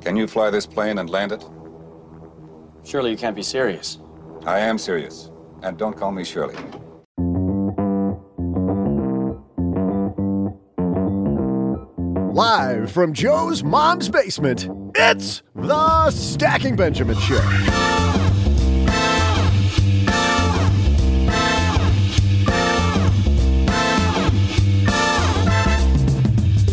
Can you fly this plane and land it? Surely you can't be serious. I am serious. And don't call me Shirley. Live from Joe's mom's basement, it's the Stacking Benjamin Show.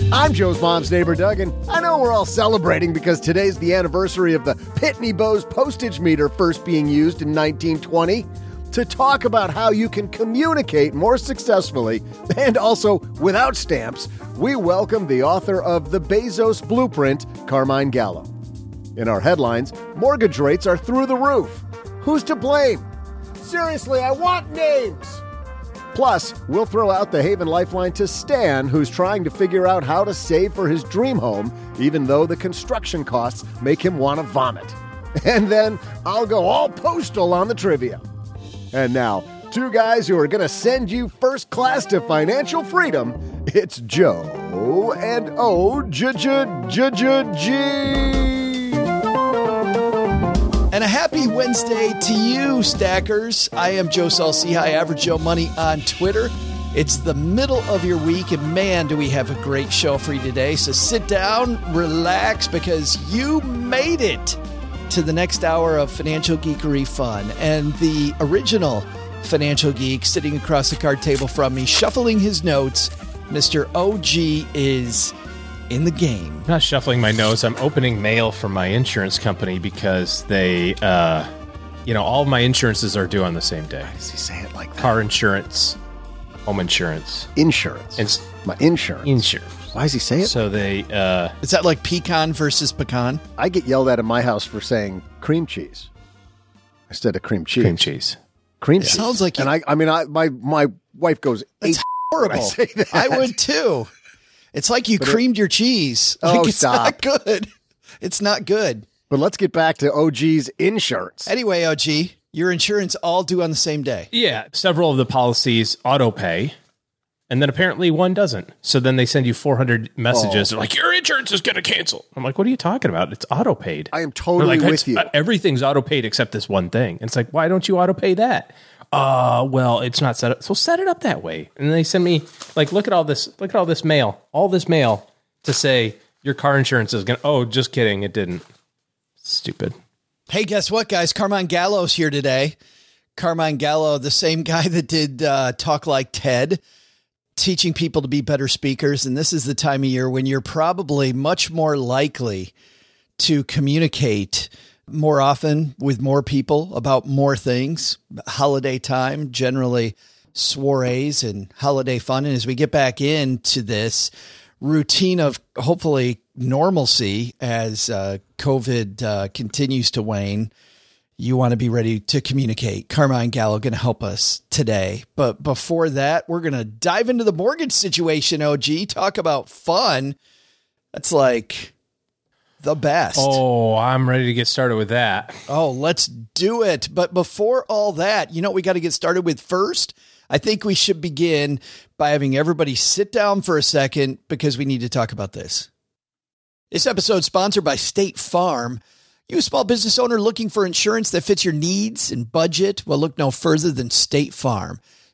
I'm Joe's mom's neighbor, Doug, and I know we're all celebrating because today's the anniversary of the Pitney Bowes postage meter first being used in 1920 to talk about how you can communicate more successfully and also without stamps. We welcome the author of The Bezos Blueprint, Carmine Gallo. In our headlines, mortgage rates are through the roof. Who's to blame? Seriously, I want names. Plus, we'll throw out the Haven Lifeline to Stan, who's trying to figure out how to save for his dream home, even though the construction costs make him want to vomit. And then I'll go all postal on the trivia. And now, two guys who are going to send you first class to financial freedom. It's Joe and O J J J G. Happy Wednesday to you, stackers. I am Joe Saul-Sehy, Average Joe Money on Twitter. It's the middle of your week, and man, do we have a great show for you today. So sit down, relax, because you made it to the next hour of financial geekery fun. And the original financial geek sitting across the card table from me, shuffling his notes, Mr. OG is in the game. I'm not shuffling my nose. I'm opening mail from my insurance company because they, uh, you know, all of my insurances are due on the same day. Does he say it like that? Car insurance, home insurance, Insurance. Ins- My insurance. insurance. Why does he say it? So they, uh, Is that like pecan versus pecan? I get yelled at in my house for saying cream cheese instead of cream cheese. cream cheese. Cream cheese. Sounds like and you- I. I mean, I my my wife goes That's eight. horrible. I say that. I would too. It's like you creamed your cheese. Oh, Like, it's stop. not good. It's not good. But let's get back to OG's insurance. Anyway, OG, your insurance all due on the same day. Yeah, several of the policies auto pay, and then apparently one doesn't. So then they send you 400 messages. Oh. They're like, your insurance is going to cancel. I'm like, what are you talking about? It's auto paid. I am totally like, with you. everything's auto paid except this one thing. And it's like, why don't you auto pay that? Uh, well, it's not set up. So set it up that way. And they send me like, look at all this, look at all this mail, all this mail to say your car insurance is to, oh, just kidding. It didn't. Stupid. Hey, guess what, guys? Carmine Gallo's here today. Carmine Gallo, the same guy that did uh, Talk Like Ted, teaching people to be better speakers. And this is the time of year when you're probably much more likely to communicate more often with more people about more things. Holiday time, generally soirees and holiday fun. And as we get back into this routine of hopefully normalcy as uh, COVID uh, continues to wane, you want to be ready to communicate. Carmine Gallo going to help us today. But before that, we're going to dive into the mortgage situation, OG. Talk about fun. That's like the best. Oh, I'm ready to get started with that. Oh, let's do it. But before all that, you know what we got to get started with first? I think we should begin by having everybody sit down for a second because we need to talk about this. This episode is sponsored by State Farm. You, a small business owner looking for insurance that fits your needs and budget? Well, look no further than State Farm.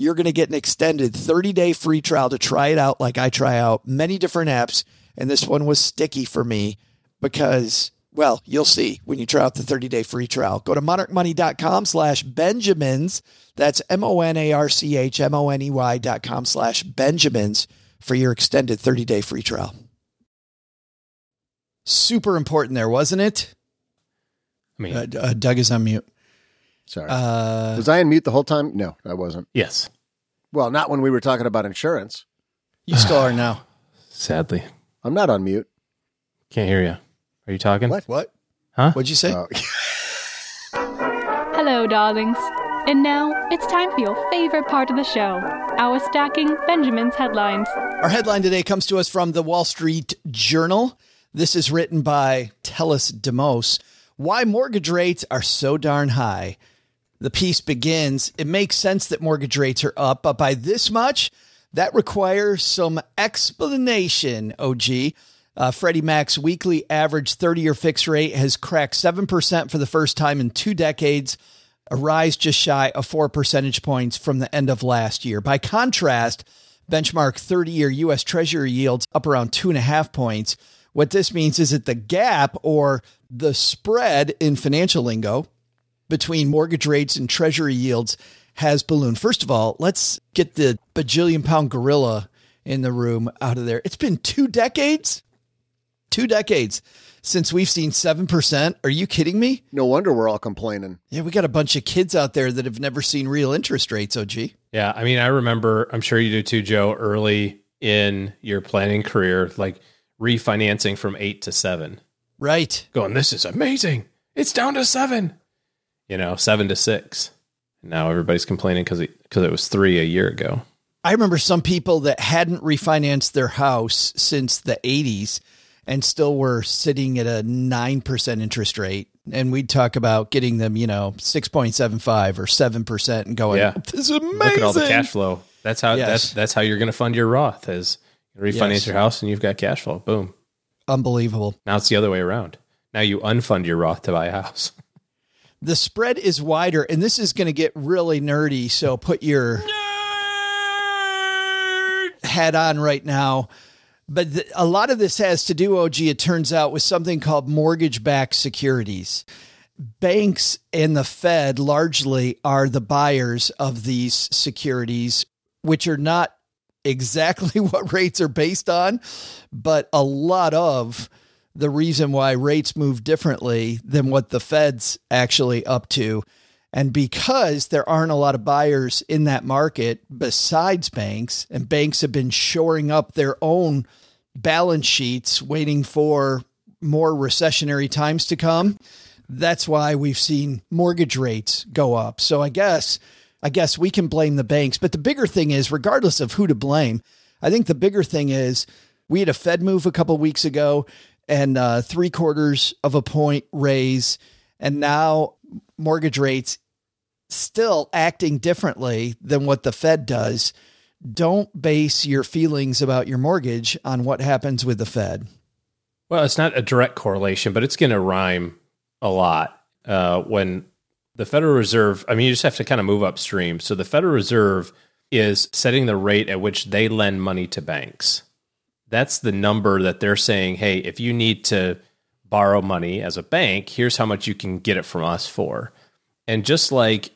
you're going to get an extended 30 day free trial to try it out like I try out many different apps. And this one was sticky for me because, well, you'll see when you try out the 30 day free trial. Go to monarchmoney.com slash Benjamins. That's M O N A R C H M O N E Y dot com slash Benjamins for your extended 30 day free trial. Super important there, wasn't it? I mean, Uh, uh, Doug is on mute. Sorry. Uh, was I on mute the whole time? No, I wasn't. yes, Well, not when we were talking about insurance. you still are now. sadly, I'm not on mute. can't hear you. Are you talking? What? What? Huh? What'd you say? Oh, Hello, darlings. And now it's time for your favorite part of the show our stacking Benjamin's headlines. Our headline today comes to us from the Wall Street Journal. This is written by Telis Demos. Why mortgage rates are so darn high. The piece begins It makes sense that mortgage rates are up, but by this much, that requires some explanation, OG. Uh, Freddie Mac's weekly average 30 year fixed rate has cracked 7% for the first time in two decades, a rise just shy of four percentage points from the end of last year. By contrast, benchmark 30 year U.S. Treasury yields up around two and a half points. What this means is that the gap or the spread in financial lingo between mortgage rates and treasury yields has ballooned. First of all, let's get the bajillion pound gorilla in the room out of there. It's been two decades, two decades since we've seen 7%. Are you kidding me? no wonder we're all complaining. Yeah, we got a bunch of kids out there that have never seen real interest rates, OG. Yeah, I mean, I remember. I'm sure you do too, Joe. Early in your planning career, like refinancing from eight to seven, Right. going, "This is amazing. It's down to seven. You know, seven to six. Now everybody's complaining because it, cause it was three a year ago. I remember some people that hadn't refinanced their house since the 80s and still were sitting at a 9% interest rate. And we'd talk about getting them, you know, 6.75 or 7% and going, Yeah. this is amazing. Look at all the cash flow. That's how Yes. that's that's how you're going to fund your Roth. Is you refinance Yes. your house and you've got cash flow. Boom. Unbelievable. Now it's the other way around. Now you unfund your Roth to buy a house. The spread is wider, and this is going to get really nerdy. So put your hat on right now. But th- a lot of this has to do, OG, it turns out, with something called mortgage backed securities. Banks and the Fed largely are the buyers of these securities, which are not exactly what rates are based on, but a lot of the reason why rates move differently than what the Fed's actually up to. And because there aren't a lot of buyers in that market besides banks, and banks have been shoring up their own balance sheets, waiting for more recessionary times to come, that's why we've seen mortgage rates go up. So I guess I guess we can blame the banks, but the bigger thing is regardless of who to blame, I think the bigger thing is we had a Fed move a couple weeks ago and uh, three quarters of a point raise, and now mortgage rates still acting differently than what the Fed does. Don't base your feelings about your mortgage on what happens with the Fed. Well, it's not a direct correlation, but it's going to rhyme a lot uh, when the Federal Reserve. I mean, you just have to kind of move upstream. So the Federal Reserve is setting the rate at which they lend money to banks that's the number that they're saying, hey, if you need to borrow money as a bank, here's how much you can get it from us for. And just like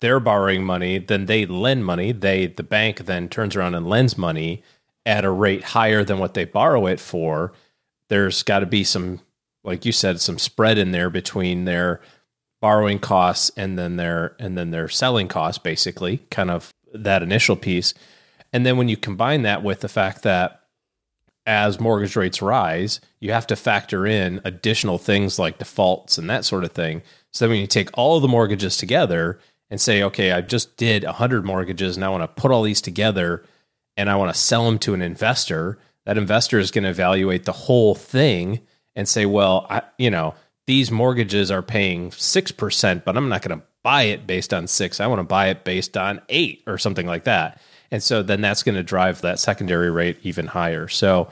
they're borrowing money, then they lend money. They the bank then turns around and lends money at a rate higher than what they borrow it for. There's got to be some, like you said, some spread in there between their borrowing costs and then their and then their selling costs, basically, kind of that initial piece. And then when you combine that with the fact that as mortgage rates rise, you have to factor in additional things like defaults and that sort of thing. So then when you take all the mortgages together and say, okay, I just did 100 mortgages and I want to put all these together and I want to sell them to an investor, that investor is going to evaluate the whole thing and say, well, I, you know, these mortgages are paying 6%, but I'm not going to buy it based on 6. I want to buy it based on 8 or something like that. And so then that's going to drive that secondary rate even higher. So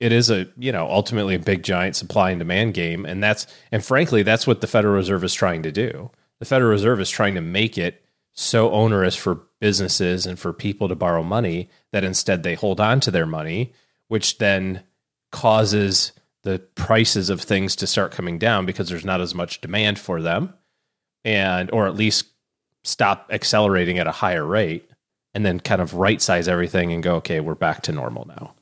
it is a, you know, ultimately a big giant supply and demand game. And that's, and frankly, that's what the Federal Reserve is trying to do. The Federal Reserve is trying to make it so onerous for businesses and for people to borrow money that instead they hold on to their money, which then causes the prices of things to start coming down because there's not as much demand for them and or at least stop accelerating at a higher rate and then kind of right size everything and go, okay, we're back to normal now.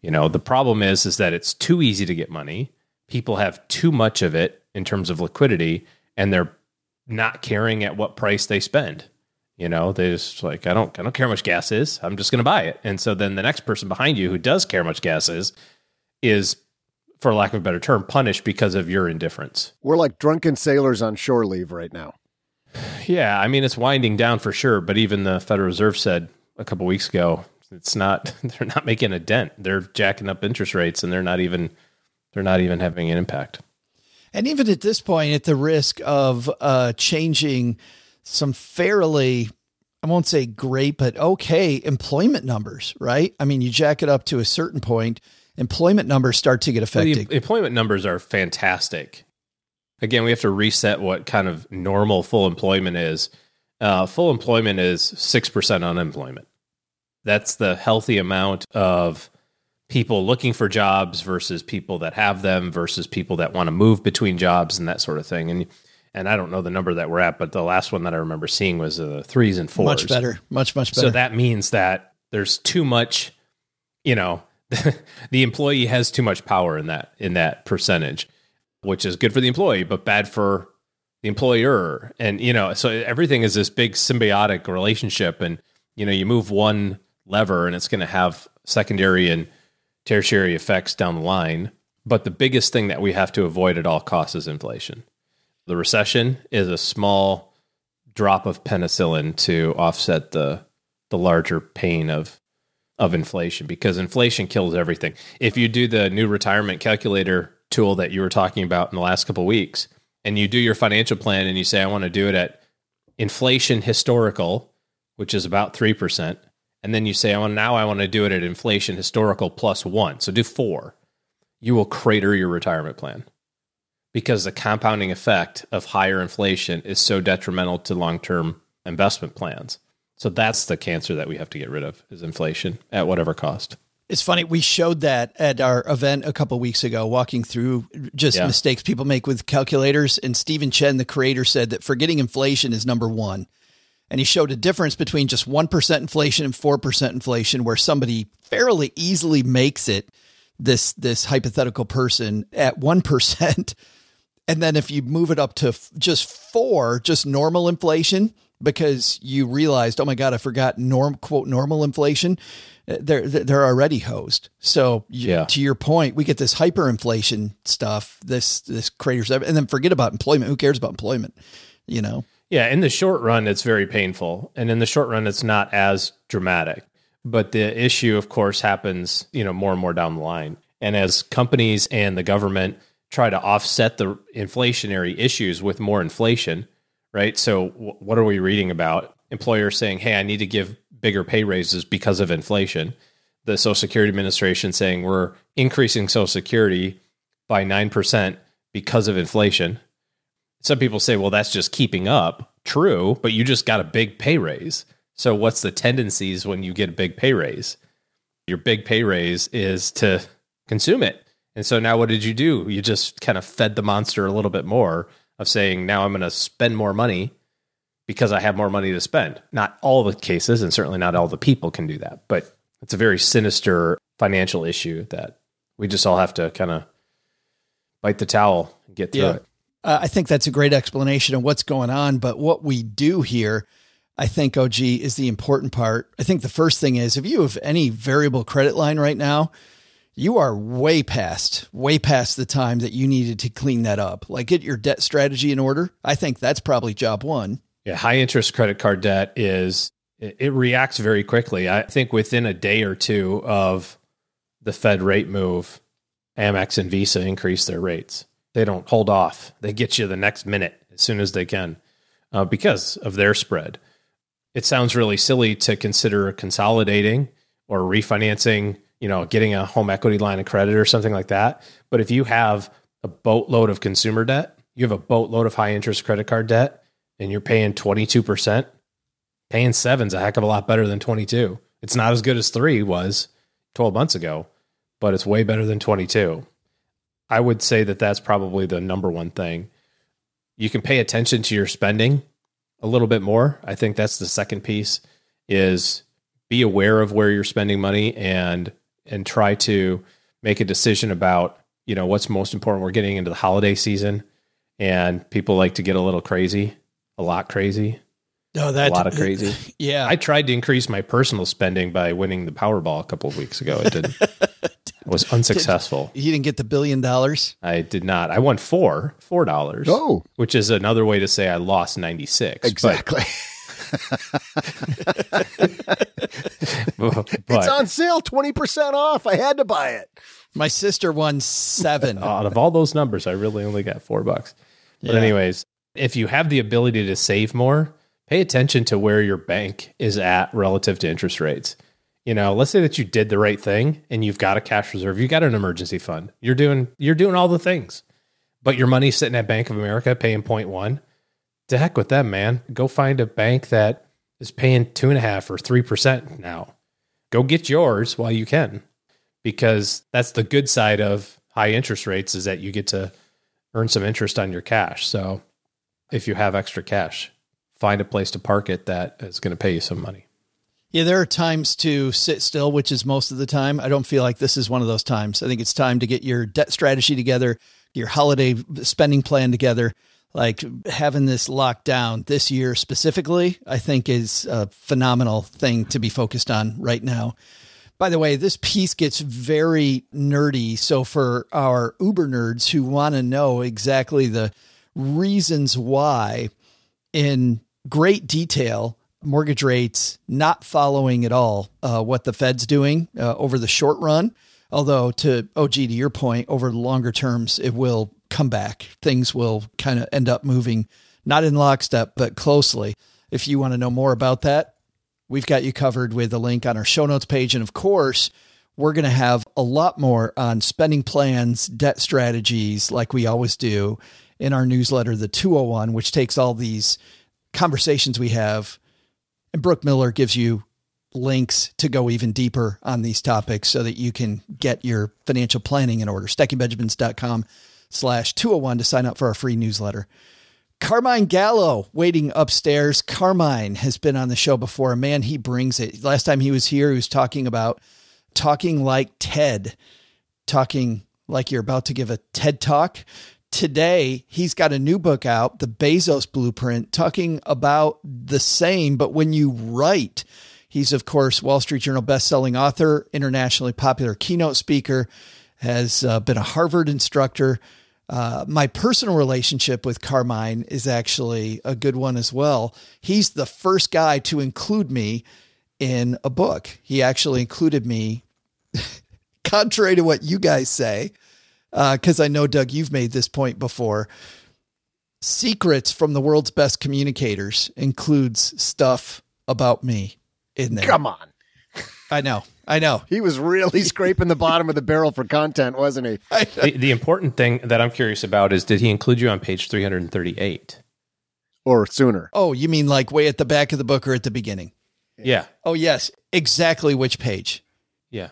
You know, the problem is is that it's too easy to get money. People have too much of it in terms of liquidity, and they're not caring at what price they spend. You know, they just like, I don't I don't care how much gas is. I'm just gonna buy it. And so then the next person behind you who does care how much gas is is for lack of a better term, punished because of your indifference. We're like drunken sailors on shore leave right now. Yeah, I mean it's winding down for sure, but even the Federal Reserve said a couple weeks ago it's not they're not making a dent. They're jacking up interest rates and they're not even they're not even having an impact. And even at this point at the risk of uh changing some fairly I won't say great but okay employment numbers, right? I mean you jack it up to a certain point employment numbers start to get affected. The employment numbers are fantastic again, we have to reset what kind of normal full employment is. Uh, full employment is 6% unemployment. That's the healthy amount of people looking for jobs versus people that have them versus people that want to move between jobs and that sort of thing. And and I don't know the number that we're at, but the last one that I remember seeing was uh, threes and fours. Much better, much much better. So that means that there's too much, you know, the employee has too much power in that in that percentage which is good for the employee, but bad for the employer. And, you know, so everything is this big symbiotic relationship. And, you know, you move one lever and it's going to have secondary and tertiary effects down the line. But the biggest thing that we have to avoid at all costs is inflation. The recession is a small drop of penicillin to offset the the larger pain of of inflation because inflation kills everything. If you do the new retirement calculator tool that you were talking about in the last couple weeks, and you do your financial plan and you say, I want to do it at inflation historical, which is about 3%. And then you say, want, now I want to do it at inflation historical plus one. So do four. You will crater your retirement plan because the compounding effect of higher inflation is so detrimental to long term investment plans. So that's the cancer that we have to get rid of is inflation at whatever cost. It's funny. We showed that at our event a couple weeks ago, walking through just yeah. mistakes people make with calculators. And Stephen Chen, the creator, said that forgetting inflation is number one. And he showed a difference between just 1% inflation and 4% inflation, where somebody fairly easily makes it this this hypothetical person at 1% and then if you move it up to just 4 just normal inflation because you realized oh my god I forgot norm quote normal inflation. Uh, they're they're already hosed. So Yeah. to your point we get this hyperinflation stuff this this creators and then forget about employment. Who cares about employment? You know? Yeah, in the short run, it's very painful, and in the short run, it's not as dramatic. But the issue, of course, happens you know more and more down the line, and as companies and the government try to offset the inflationary issues with more inflation, right? So, w- what are we reading about? Employers saying, "Hey, I need to give bigger pay raises because of inflation." The Social Security Administration saying we're increasing Social Security by nine percent because of inflation some people say, well, that's just keeping up. True, but you just got a big pay raise. So what's the tendencies when you get a big pay raise? Your big pay raise is to consume it. And so now what did you do? You just kind of fed the monster a little bit more of saying, now I'm going to spend more money because I have more money to spend. Not all the cases, and certainly not all the people can do that, but it's a very sinister financial issue that we just all have to kind of bite the towel and get through Yeah. it. Uh, I think that's a great explanation of what's going on. But what we do here, I think, OG, is the important part. I think the first thing is if you have any variable credit line right now, you are way past, way past the time that you needed to clean that up. Like get your debt strategy in order. I think that's probably job one. Yeah, high interest credit card debt is it, reacts very quickly. I think within a day or two of the Fed rate move, Amex and Visa increase their rates. They don't hold off. They get you the next minute as soon as they can uh, because of their spread. It sounds really silly to consider consolidating or refinancing, you know, getting a home equity line of credit or something like that. But if you have a boatload of consumer debt, you have a boatload of high interest credit card debt, and you're paying 22%, paying seven's a heck of a lot better than 22. It's not as good as three was 12 months ago, but it's way better than 22. I would say that that's probably the number one thing. You can pay attention to your spending a little bit more. I think that's the second piece is be aware of where you're spending money and and try to make a decision about, you know, what's most important. We're getting into the holiday season and people like to get a little crazy, a lot crazy, No, a that lot of crazy. Yeah, I tried to increase my personal spending by winning the Powerball a couple of weeks ago. It didn't. I was unsuccessful. you didn't get the billion dollars. I did not. I won four, four dollars. Oh. which is another way to say I lost ninety six. Exactly. But, it's on sale, 20% off. I had to buy it. My sister won seven. out of all those numbers, I really only got four bucks. But Yeah. anyways, if you have the ability to save more, pay attention to where your bank is at relative to interest rates. You know, let's say that you did the right thing and you've got a cash reserve, you got an emergency fund. You're doing you're doing all the things. But your money's sitting at Bank of America paying 0.1. To heck with them, man. Go find a bank that is paying two and a half or three percent now. Go get yours while you can. Because that's the good side of high interest rates is that you get to earn some interest on your cash. So if you have extra cash, find a place to park it that is going to pay you some money. Yeah, there are times to sit still, which is most of the time. I don't feel like this is one of those times. I think it's time to get your debt strategy together, your holiday spending plan together. Like having this locked down this year specifically, I think is a phenomenal thing to be focused on right now. By the way, this piece gets very nerdy. So for our Uber nerds who want to know exactly the reasons why in great detail mortgage rates not following at all uh, what the Fed's doing uh, over the short run. Although, to OG, to your point, over longer terms, it will come back. Things will kind of end up moving, not in lockstep, but closely. If you want to know more about that, we've got you covered with a link on our show notes page. And of course, we're going to have a lot more on spending plans, debt strategies, like we always do in our newsletter, The 201, which takes all these conversations we have. And Brooke Miller gives you links to go even deeper on these topics so that you can get your financial planning in order. StackingBenjamins.com slash 201 to sign up for our free newsletter. Carmine Gallo waiting upstairs. Carmine has been on the show before. A man, he brings it. Last time he was here, he was talking about talking like Ted. talking like you're about to give a TED talk. Today, he's got a new book out, The Bezos Blueprint, talking about the same, but when you write, he's, of course, Wall Street Journal bestselling author, internationally popular keynote speaker, has uh, been a Harvard instructor. Uh, my personal relationship with Carmine is actually a good one as well. He's the first guy to include me in a book. He actually included me, contrary to what you guys say, because uh, I know, Doug, you've made this point before. Secrets from the world's best communicators includes stuff about me in there. Come on. I know. I know. He was really scraping the bottom of the barrel for content, wasn't he? The, the important thing that I'm curious about is did he include you on page 338? Or sooner. Oh, you mean like way at the back of the book or at the beginning? Yeah. Oh, yes. Exactly which page? Yeah.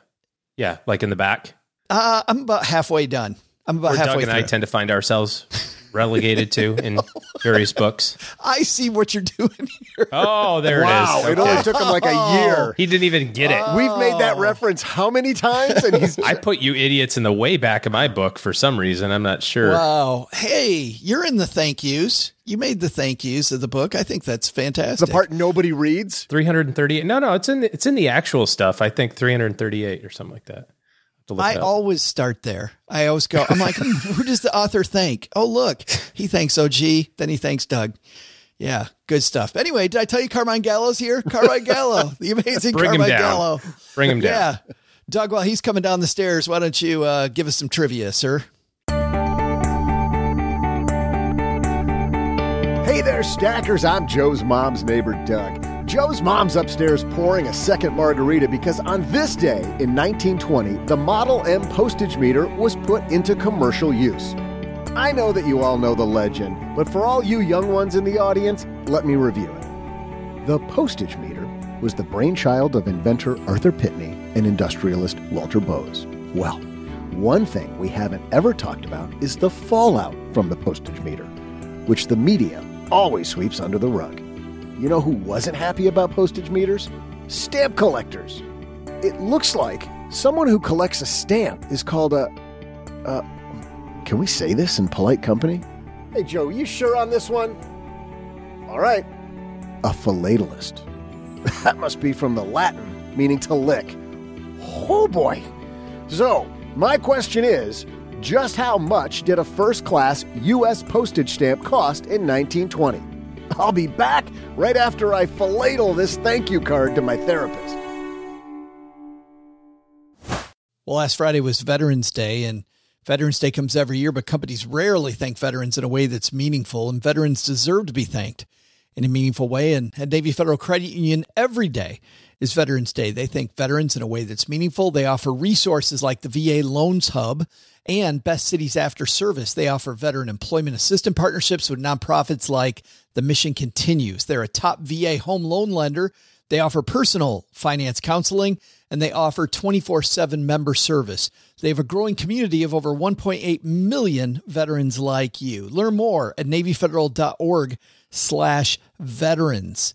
Yeah. Like in the back. Uh, I'm about halfway done. I'm about Where halfway Doug and I tend to find ourselves relegated to in various books. I see what you're doing here. Oh, there wow. it is. It only took him like a year. Oh. He didn't even get it. We've made that oh. reference how many times? And he's I put you idiots in the way back of my book for some reason. I'm not sure. Wow. Hey, you're in the thank yous. You made the thank yous of the book. I think that's fantastic. the part nobody reads. 338. No, no, it's in the, it's in the actual stuff. I think 338 or something like that. To look I up. always start there. I always go, I'm like, hmm, who does the author thank? Oh, look, he thanks OG, then he thanks Doug. Yeah, good stuff. Anyway, did I tell you Carmine Gallo's here? Carmine Gallo, the amazing Bring him Carmine down. Gallo. Bring him down. Yeah. Doug, while he's coming down the stairs, why don't you uh, give us some trivia, sir? Hey there, stackers. I'm Joe's mom's neighbor, Doug. Joe's mom's upstairs pouring a second margarita because on this day in 1920, the Model M postage meter was put into commercial use. I know that you all know the legend, but for all you young ones in the audience, let me review it. The postage meter was the brainchild of inventor Arthur Pitney and industrialist Walter Bowes. Well, one thing we haven't ever talked about is the fallout from the postage meter, which the media always sweeps under the rug. You know who wasn't happy about postage meters? Stamp collectors. It looks like someone who collects a stamp is called a. Uh, can we say this in polite company? Hey, Joe, you sure on this one? All right. A philatelist. That must be from the Latin, meaning to lick. Oh boy. So, my question is just how much did a first class U.S. postage stamp cost in 1920? I'll be back right after I philatel this thank you card to my therapist. Well, last Friday was Veterans Day, and Veterans Day comes every year, but companies rarely thank veterans in a way that's meaningful, and veterans deserve to be thanked in a meaningful way. And at Navy Federal Credit Union, every day is Veterans Day. They thank veterans in a way that's meaningful. They offer resources like the VA Loans Hub and Best Cities After Service. They offer veteran employment assistance partnerships with nonprofits like The Mission Continues. They're a top VA home loan lender. They offer personal finance counseling and they offer 24 7 member service. They have a growing community of over 1.8 million veterans like you. Learn more at NavyFederal.org slash veterans.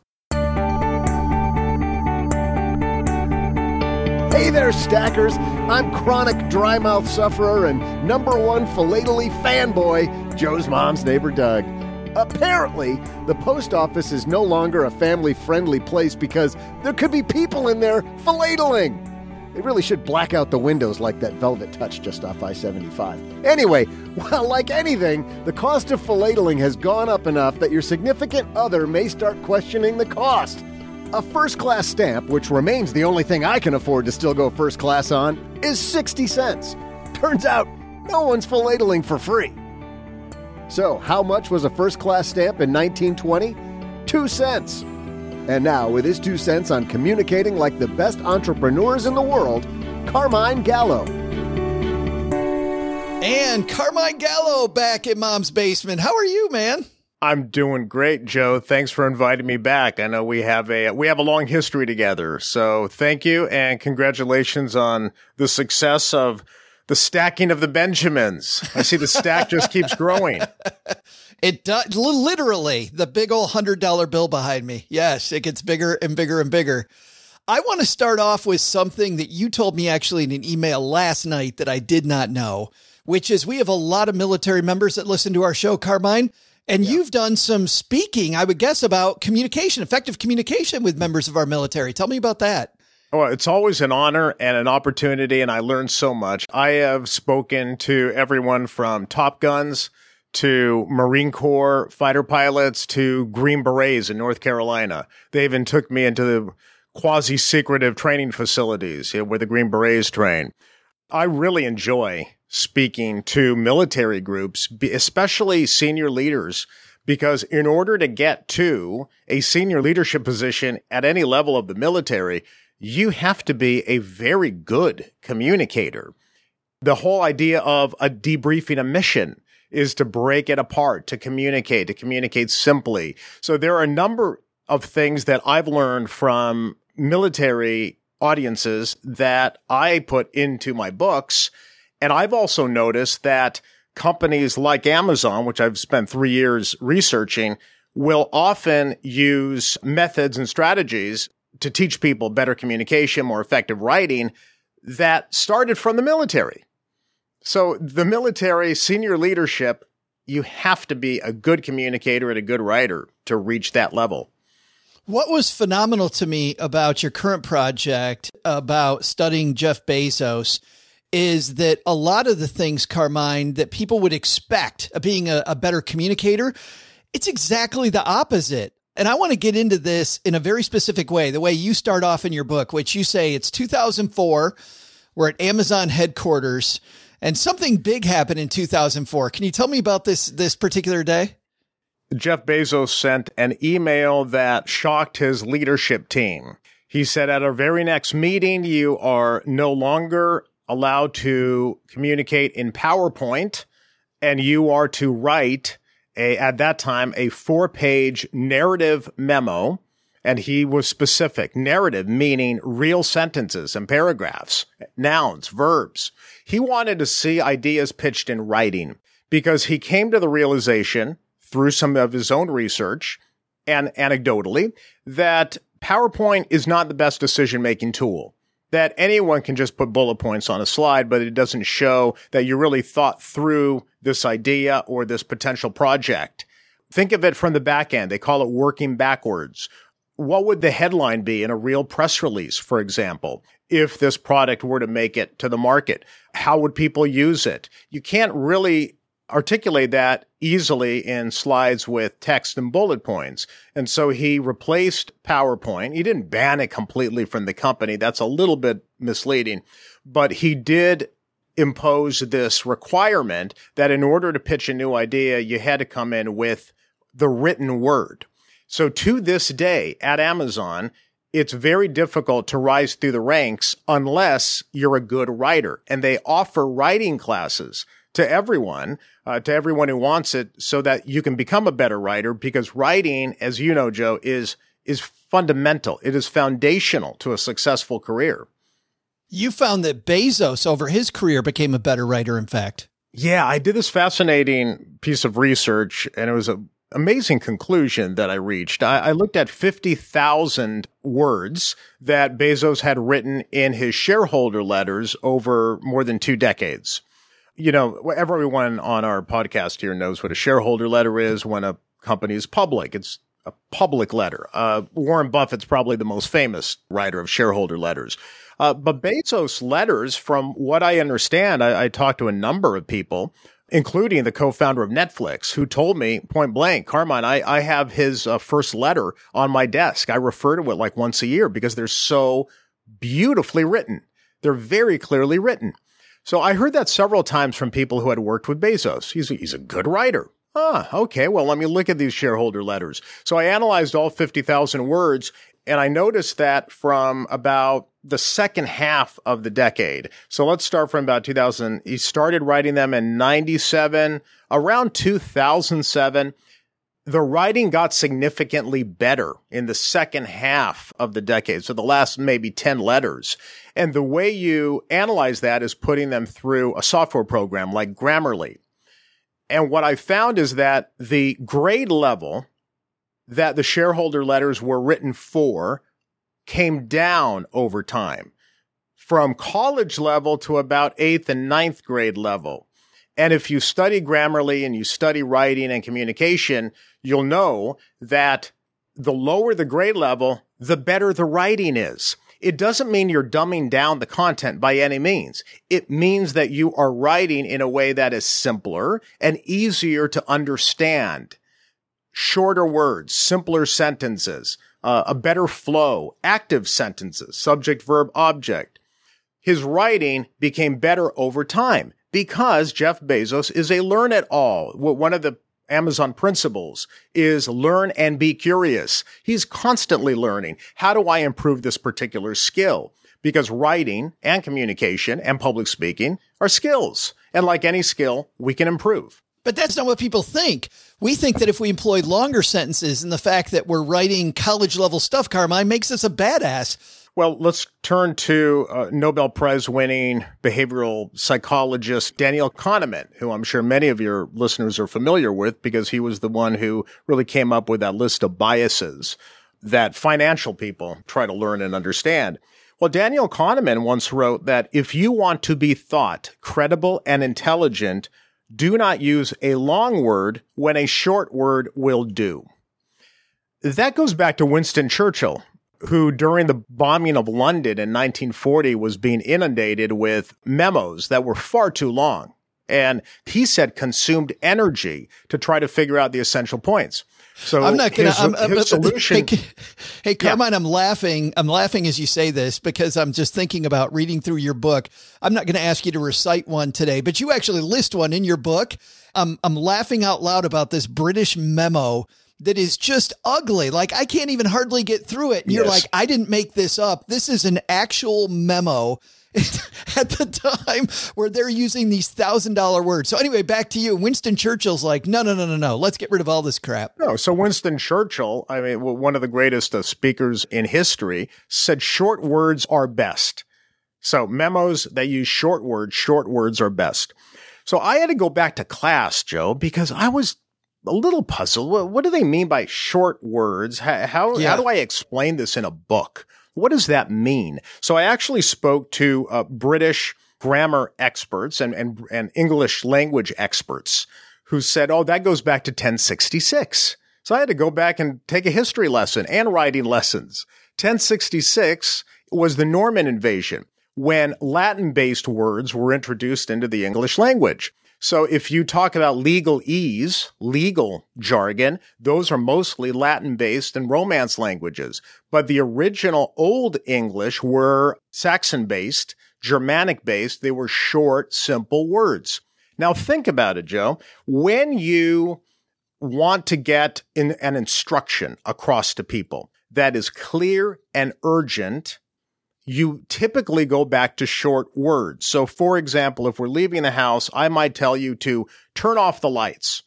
Hey there, stackers. I'm chronic dry mouth sufferer and number one philately fanboy, Joe's mom's neighbor, Doug. Apparently, the post office is no longer a family friendly place because there could be people in there philateling. They really should black out the windows like that velvet touch just off I 75. Anyway, well, like anything, the cost of philatling has gone up enough that your significant other may start questioning the cost. A first class stamp, which remains the only thing I can afford to still go first class on, is 60 cents. Turns out, no one's philatling for free. So, how much was a first class stamp in 1920? Two cents. And now, with his two cents on communicating like the best entrepreneurs in the world, Carmine Gallo. And Carmine Gallo back in mom's basement. How are you, man? I'm doing great, Joe. Thanks for inviting me back. I know we have a we have a long history together. So, thank you and congratulations on the success of the stacking of the Benjamins. I see the stack just keeps growing. It does literally the big old hundred dollar bill behind me. Yes, it gets bigger and bigger and bigger. I want to start off with something that you told me actually in an email last night that I did not know, which is we have a lot of military members that listen to our show, Carmine. And yeah. you've done some speaking, I would guess, about communication, effective communication with members of our military. Tell me about that. Well, it's always an honor and an opportunity, and I learned so much. I have spoken to everyone from Top Guns to Marine Corps fighter pilots to Green Berets in North Carolina. They even took me into the quasi secretive training facilities you know, where the Green Berets train. I really enjoy speaking to military groups, especially senior leaders, because in order to get to a senior leadership position at any level of the military, you have to be a very good communicator. The whole idea of a debriefing a mission is to break it apart, to communicate, to communicate simply. So there are a number of things that I've learned from military audiences that I put into my books and I've also noticed that companies like Amazon, which I've spent three years researching, will often use methods and strategies to teach people better communication, more effective writing that started from the military. So the military senior leadership, you have to be a good communicator and a good writer to reach that level. What was phenomenal to me about your current project about studying Jeff Bezos is that a lot of the things, Carmine, that people would expect of being a, a better communicator, it's exactly the opposite. And I want to get into this in a very specific way, the way you start off in your book, which you say it's 2004. We're at Amazon headquarters and something big happened in 2004. Can you tell me about this, this particular day? Jeff Bezos sent an email that shocked his leadership team. He said, at our very next meeting, you are no longer allowed to communicate in PowerPoint and you are to write a, at that time, a four page narrative memo. And he was specific narrative, meaning real sentences and paragraphs, nouns, verbs. He wanted to see ideas pitched in writing because he came to the realization through some of his own research and anecdotally that PowerPoint is not the best decision making tool that anyone can just put bullet points on a slide, but it doesn't show that you really thought through this idea or this potential project. Think of it from the back end. They call it working backwards. What would the headline be in a real press release, for example, if this product were to make it to the market? How would people use it? You can't really articulate that easily in slides with text and bullet points. And so he replaced PowerPoint. He didn't ban it completely from the company. That's a little bit misleading, but he did impose this requirement that in order to pitch a new idea, you had to come in with the written word. So to this day at Amazon, it's very difficult to rise through the ranks unless you're a good writer. And they offer writing classes to everyone, uh, to everyone who wants it, so that you can become a better writer. Because writing, as you know, Joe, is is fundamental. It is foundational to a successful career. You found that Bezos, over his career, became a better writer. In fact, yeah, I did this fascinating piece of research, and it was an amazing conclusion that I reached. I, I looked at 50,000 words that Bezos had written in his shareholder letters over more than two decades you know, everyone on our podcast here knows what a shareholder letter is when a company is public. It's a public letter. Uh, Warren Buffett's probably the most famous writer of shareholder letters. Uh, but Bezos' letters, from what I understand, I, I talked to a number of people, including the co-founder of Netflix, who told me point blank, Carmine, I, I have his uh, first letter on my desk. I refer to it like once a year because they're so beautifully written. They're very clearly written. So I heard that several times from people who had worked with Bezos. He's a, he's a good writer. Ah, okay. Well, let me look at these shareholder letters. So I analyzed all 50,000 words and I noticed that from about the second half of the decade. So let's start from about 2000. He started writing them in 97, around 2007. The writing got significantly better in the second half of the decade. So the last maybe 10 letters. And the way you analyze that is putting them through a software program like Grammarly. And what I found is that the grade level that the shareholder letters were written for came down over time from college level to about eighth and ninth grade level. And if you study Grammarly and you study writing and communication, you'll know that the lower the grade level, the better the writing is. It doesn't mean you're dumbing down the content by any means. It means that you are writing in a way that is simpler and easier to understand shorter words, simpler sentences, uh, a better flow, active sentences, subject, verb, object. His writing became better over time because Jeff Bezos is a learn it all. One of the Amazon principles is learn and be curious. He's constantly learning. How do I improve this particular skill? Because writing and communication and public speaking are skills. And like any skill, we can improve. But that's not what people think. We think that if we employ longer sentences and the fact that we're writing college level stuff, Carmine, makes us a badass. Well, let's turn to uh, Nobel Prize winning behavioral psychologist Daniel Kahneman, who I'm sure many of your listeners are familiar with because he was the one who really came up with that list of biases that financial people try to learn and understand. Well, Daniel Kahneman once wrote that if you want to be thought credible and intelligent, do not use a long word when a short word will do. That goes back to Winston Churchill, who during the bombing of London in 1940 was being inundated with memos that were far too long. And he said consumed energy to try to figure out the essential points. So I'm not going to. Solution. Hey, hey Carmine, yeah. I'm laughing. I'm laughing as you say this because I'm just thinking about reading through your book. I'm not going to ask you to recite one today, but you actually list one in your book. I'm I'm laughing out loud about this British memo that is just ugly. Like I can't even hardly get through it. And you're like, I didn't make this up. This is an actual memo at the time where they're using these thousand dollar words. So anyway, back to you. Winston Churchill's like, no, no, no, no, no. Let's get rid of all this crap. No. So Winston Churchill, I mean, one of the greatest uh, speakers in history, said short words are best. So memos that use short words, short words are best. So I had to go back to class, Joe, because I was a little puzzled. What, what do they mean by short words? How, how, yeah. how do I explain this in a book? What does that mean? So I actually spoke to uh, British grammar experts and, and, and English language experts who said, oh, that goes back to 1066. So I had to go back and take a history lesson and writing lessons. 1066 was the Norman invasion when Latin based words were introduced into the English language. So if you talk about legalese, legal jargon, those are mostly Latin based and Romance languages. But the original Old English were Saxon based, Germanic based. They were short, simple words. Now think about it, Joe. When you want to get in an instruction across to people that is clear and urgent, you typically go back to short words. So, for example, if we're leaving the house, I might tell you to turn off the lights.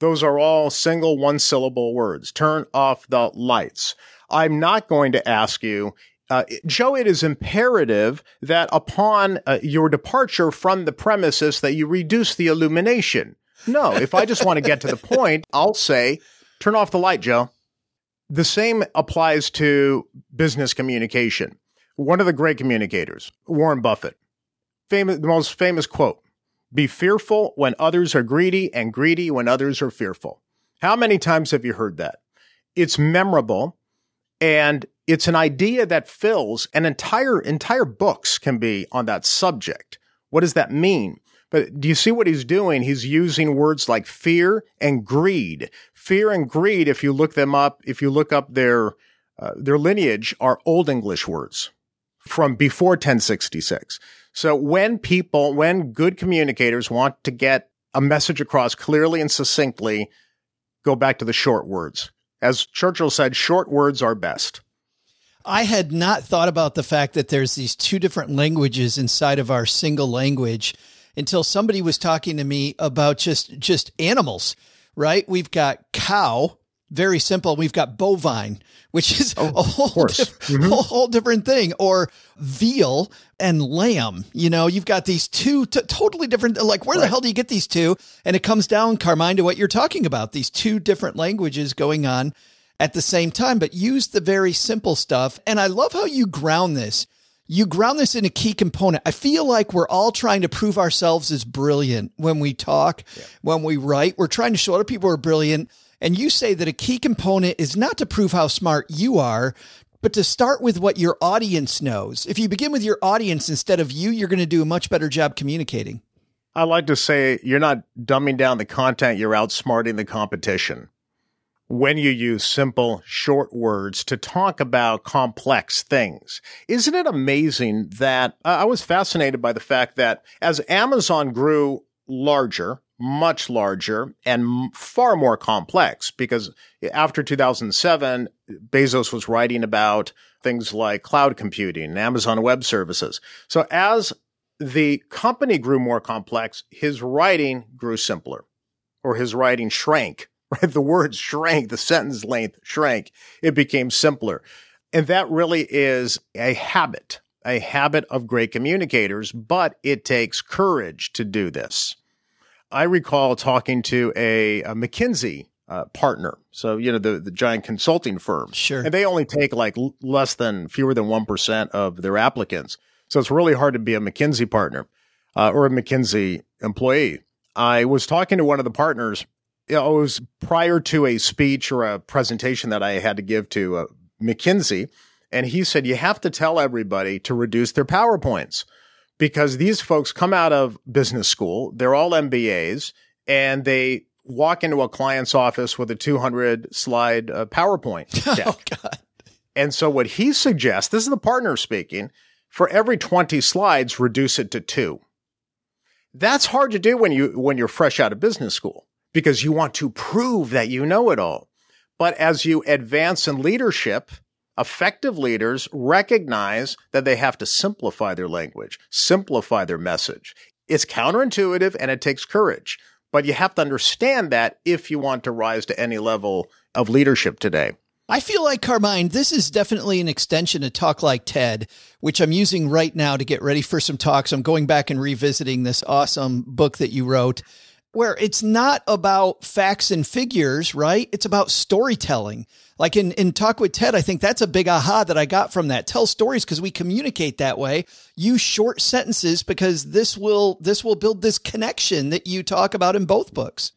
Those are all single one syllable words. Turn off the lights. I'm not going to ask you, uh, Joe, it is imperative that upon uh, your departure from the premises that you reduce the illumination. No, if I just want to get to the point, I'll say, turn off the light, Joe. The same applies to business communication one of the great communicators, Warren Buffett, famous, the most famous quote Be fearful when others are greedy, and greedy when others are fearful. How many times have you heard that? It's memorable and It's an idea that fills an entire entire books can be on that subject. What does that mean? But do you see what he's doing? He's using words like fear and greed. Fear and greed, if you look them up, if you look up their uh, their lineage, are Old English words from before 1066. So when people, when good communicators want to get a message across clearly and succinctly, go back to the short words. As Churchill said, short words are best. I had not thought about the fact that there's these two different languages inside of our single language until somebody was talking to me about just just animals, right? We've got cow, very simple. We've got bovine, which is oh, a whole, diff- mm-hmm. whole, whole different thing, or veal and lamb. You know, you've got these two t- totally different. Like, where right. the hell do you get these two? And it comes down, Carmine, to what you're talking about. These two different languages going on at the same time, but use the very simple stuff. And I love how you ground this. You ground this in a key component. I feel like we're all trying to prove ourselves as brilliant when we talk, yeah. when we write. We're trying to show other people are brilliant. And you say that a key component is not to prove how smart you are, but to start with what your audience knows. If you begin with your audience instead of you, you're going to do a much better job communicating. I like to say you're not dumbing down the content, you're outsmarting the competition when you use simple, short words to talk about complex things. Isn't it amazing that I was fascinated by the fact that as Amazon grew larger, much larger and far more complex because eh, after 2007, Bezos was writing about things like cloud computing and Amazon Web Services. So as the company grew more complex, his writing grew simpler or his writing shrank right? The words shrank, the sentence length shrank. It became simpler. And that really is a habit, a habit of great communicators, but it takes courage to do this. I recall talking to a, a McKinsey uh, partner. So, you know, the, the giant consulting firm. Sure. And they only take like l- less than, fewer than 1% of their applicants. So it's really hard to be a McKinsey partner uh, or a McKinsey employee. I was talking to one of the partners it was prior to a speech or a presentation that I had to give to uh, McKinsey. And he said, you have to tell everybody to reduce their PowerPoints because these folks come out of business school. They're all MBAs and they walk into a client's office with a 200 slide uh, PowerPoint oh, deck. oh, God. And so what he suggests, this is the partner speaking, for every 20 slides, reduce it to two. That's hard to do when you when you're fresh out of business school because you want to prove that you know it all. But as you advance in leadership, effective leaders recognize that they have to simplify their language, simplify their message. It's counterintuitive and it takes courage, but you have to understand that if you want to rise to any level of leadership today. I feel like Carmine, this is definitely an extension of Talk Like TED, which I'm using right now to get ready for some talks. I'm going back and revisiting this awesome book that you wrote where it's not about facts and figures, right? It's about storytelling. Like in, in Talk with Ted, I think that's a big aha that I got from that. Tell stories because we communicate that way. Use short sentences because this will, this will build this connection that you talk about in both books.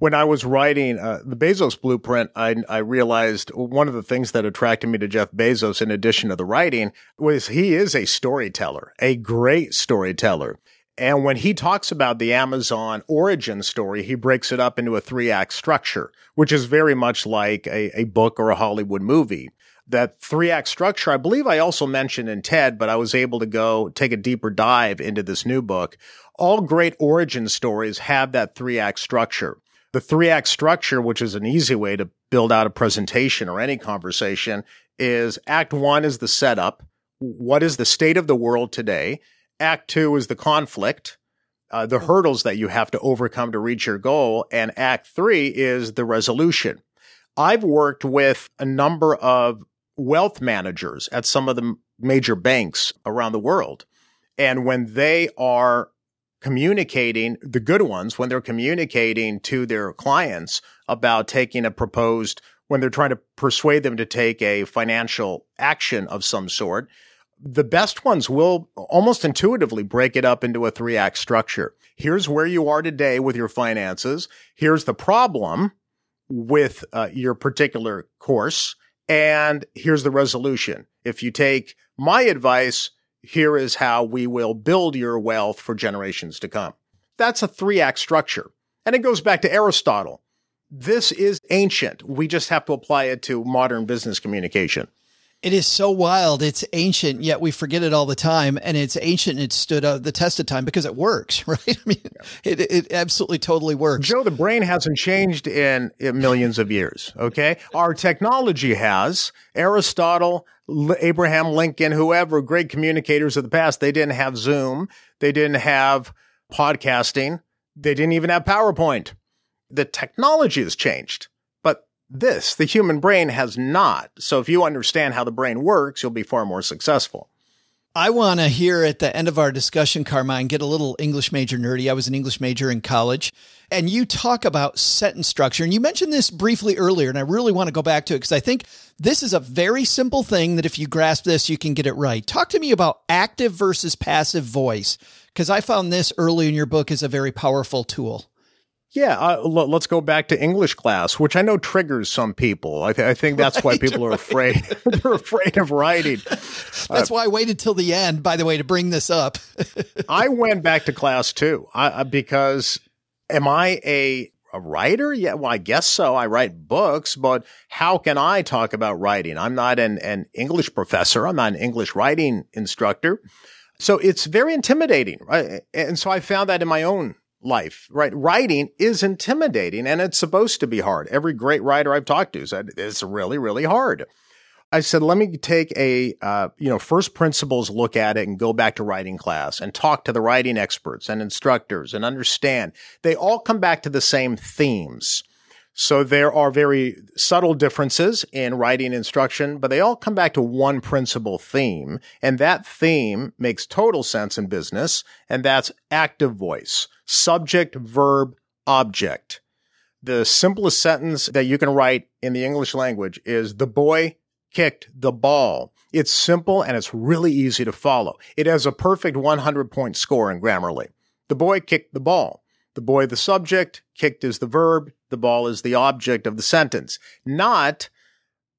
When I was writing uh, the Bezos blueprint, I, I realized one of the things that attracted me to Jeff Bezos, in addition to the writing, was he is a storyteller, a great storyteller. And when he talks about the Amazon origin story, he breaks it up into a three act structure, which is very much like a, a book or a Hollywood movie. That three act structure, I believe I also mentioned in TED, but I was able to go take a deeper dive into this new book. All great origin stories have that three act structure. The three act structure, which is an easy way to build out a presentation or any conversation, is act one is the setup. What is the state of the world today? Act two is the conflict, uh, the hurdles that you have to overcome to reach your goal. And act three is the resolution. I've worked with a number of wealth managers at some of the major banks around the world. And when they are communicating, the good ones, when they're communicating to their clients about taking a proposed, when they're trying to persuade them to take a financial action of some sort, the best ones will almost intuitively break it up into a three act structure. Here's where you are today with your finances. Here's the problem with uh, your particular course. And here's the resolution. If you take my advice, here is how we will build your wealth for generations to come. That's a three act structure. And it goes back to Aristotle. This is ancient. We just have to apply it to modern business communication. It is so wild. It's ancient, yet we forget it all the time. And it's ancient and it stood uh, the test of time because it works, right? I mean, it, it absolutely totally works. Joe, the brain hasn't changed in, in millions of years. Okay. Our technology has. Aristotle, Abraham Lincoln, whoever, great communicators of the past, they didn't have Zoom. They didn't have podcasting. They didn't even have PowerPoint. The technology has changed this, the human brain has not. So if you understand how the brain works, you'll be far more successful. I want to hear at the end of our discussion, Carmine, get a little English major nerdy. I was an English major in college, and you talk about sentence structure. And you mentioned this briefly earlier, and I really want to go back to it because I think this is a very simple thing that if you grasp this, you can get it right. Talk to me about active versus passive voice because I found this early in your book is a very powerful tool. Yeah, uh, l- let's go back to English class, which I know triggers some people. I, th- I think that's right, why people are afraid. They're afraid of writing. That's uh, why I waited till the end, by the way, to bring this up. I went back to class too, I, because am I a a writer? Yeah, well, I guess so. I write books, but how can I talk about writing? I'm not an, an English professor. I'm not an English writing instructor. So it's very intimidating, right? And so I found that in my own life, right? Writing is intimidating and it's supposed to be hard. Every great writer I've talked to said it's really, really hard. I said, let me take a, uh, you know, first principles look at it and go back to writing class and talk to the writing experts and instructors and understand. They all come back to the same themes. So there are very subtle differences in writing instruction, but they all come back to one principal theme. And that theme makes total sense in business. And that's active voice, subject, verb, object. The simplest sentence that you can write in the English language is the boy kicked the ball. It's simple and it's really easy to follow. It has a perfect 100 point score in Grammarly. The boy kicked the ball. The boy, the subject, kicked is the verb, the ball is the object of the sentence. Not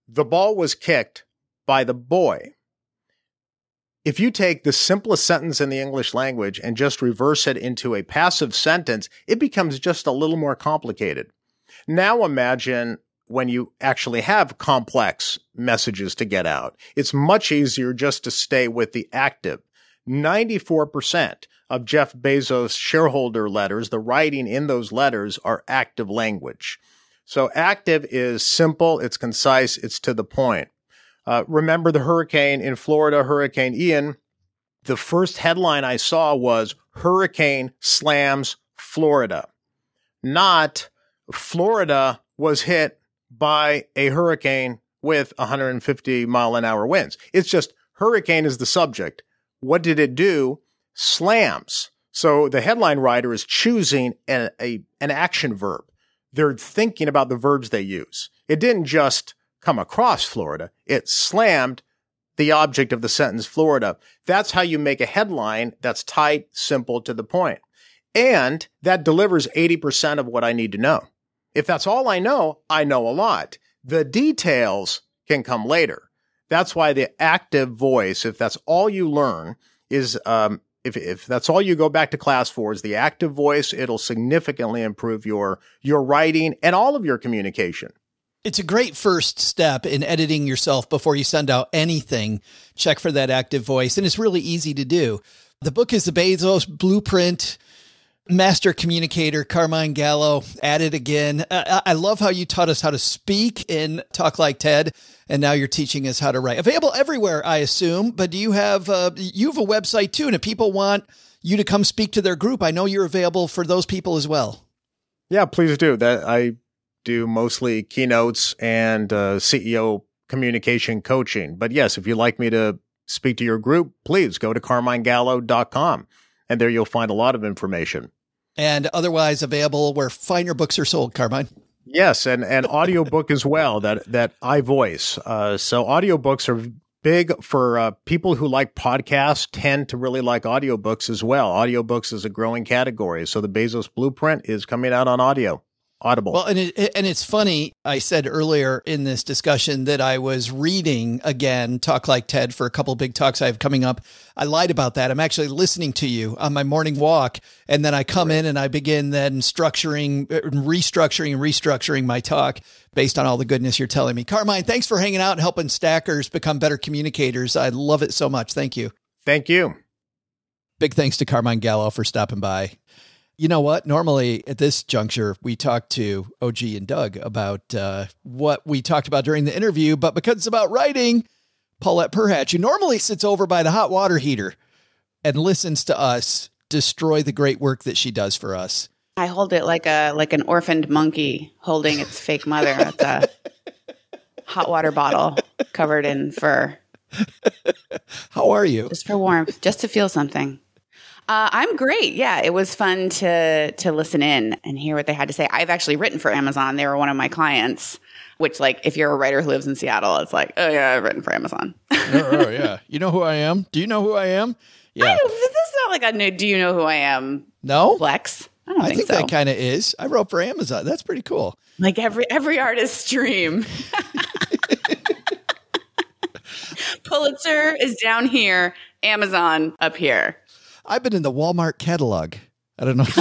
the ball was kicked by the boy. If you take the simplest sentence in the English language and just reverse it into a passive sentence, it becomes just a little more complicated. Now imagine when you actually have complex messages to get out. It's much easier just to stay with the active. 94% of Jeff Bezos' shareholder letters, the writing in those letters are active language. So active is simple, it's concise, it's to the point. Uh, remember the hurricane in Florida, Hurricane Ian? The first headline I saw was Hurricane slams Florida, not Florida was hit by a hurricane with 150 mile an hour winds. It's just hurricane is the subject. What did it do? slams. So the headline writer is choosing a, an action verb. They're thinking about the verbs they use. It didn't just come across Florida. It slammed the object of the sentence Florida. That's how you make a headline that's tight, simple, to the point. And that delivers 80% of what I need to know. If that's all I know, I know a lot. The details can come later. That's why the active voice, if that's all you learn, is um, if, if that's all you go back to class for is the active voice, it'll significantly improve your, your writing and all of your communication. It's a great first step in editing yourself before you send out anything. Check for that active voice. And it's really easy to do. The book is the Bezos Blueprint master communicator Carmine Gallo at it again. I love how you taught us how to speak in Talk Like TED, and now you're teaching us how to write. Available everywhere, I assume. But do you have uh, you have a website too? And if people want you to come speak to their group, I know you're available for those people as well. Yeah, please do. That I do mostly keynotes and uh, CEO communication coaching. But yes, if you'd like me to speak to your group, please go to carminegallo.com and there you'll find a lot of information and otherwise available where finer books are sold, Carmine. Yes, and and audiobook as well that that I voice. Uh, so audiobooks are big for uh, people who like podcasts tend to really like audiobooks as well. Audiobooks is a growing category. So the Bezos Blueprint is coming out on audio. Audible. Well, and it, and it's funny. I said earlier in this discussion that I was reading again Talk Like Ted for a couple big talks I have coming up. I lied about that. I'm actually listening to you on my morning walk, and then I come in and I begin then structuring, uh, restructuring, and restructuring my talk based on all the goodness you're telling me. Carmine, thanks for hanging out and helping stackers become better communicators. I love it so much. Thank you. Thank you. Big thanks to Carmine Gallo for stopping by. You know what? Normally at this juncture, we talk to OG and Doug about uh, what we talked about during the interview, but because it's about writing, Paulette Perhach, who normally sits over by the hot water heater and listens to us destroy the great work that she does for us. I hold it like a like an orphaned monkey holding its fake mother at the hot water bottle covered in fur. How are you? Just for warmth, just to feel something. Uh, I'm great. Yeah, it was fun to to listen in and hear what they had to say. I've actually written for Amazon. They were one of my clients. Which, like, if you're a writer who lives in Seattle, it's like, oh yeah, I've written for Amazon. oh, oh, yeah. You know who I am? Do you know who I am? Yeah. I, this is not like a new, do you know who I am? No. Flex. I don't I think, think so. that kind of is. I wrote for Amazon. That's pretty cool. like every every artist's dream. Pulitzer is down here, Amazon up here. I've been in the Walmart catalog. I don't know.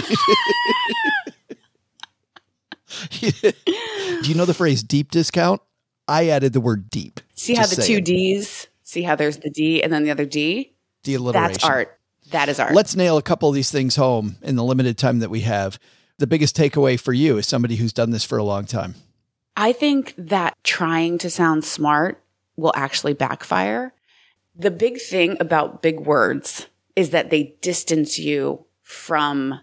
Do you know the phrase deep discount? I added the word deep. See how the saying. two D's? See how there's the D and then the other D? The alliteration. That's art. That is art. Let's nail a couple of these things home in the limited time that we have. The biggest takeaway for you is somebody who's done this for a long time. I think that trying to sound smart will actually backfire. The big thing about big words is that they distance you from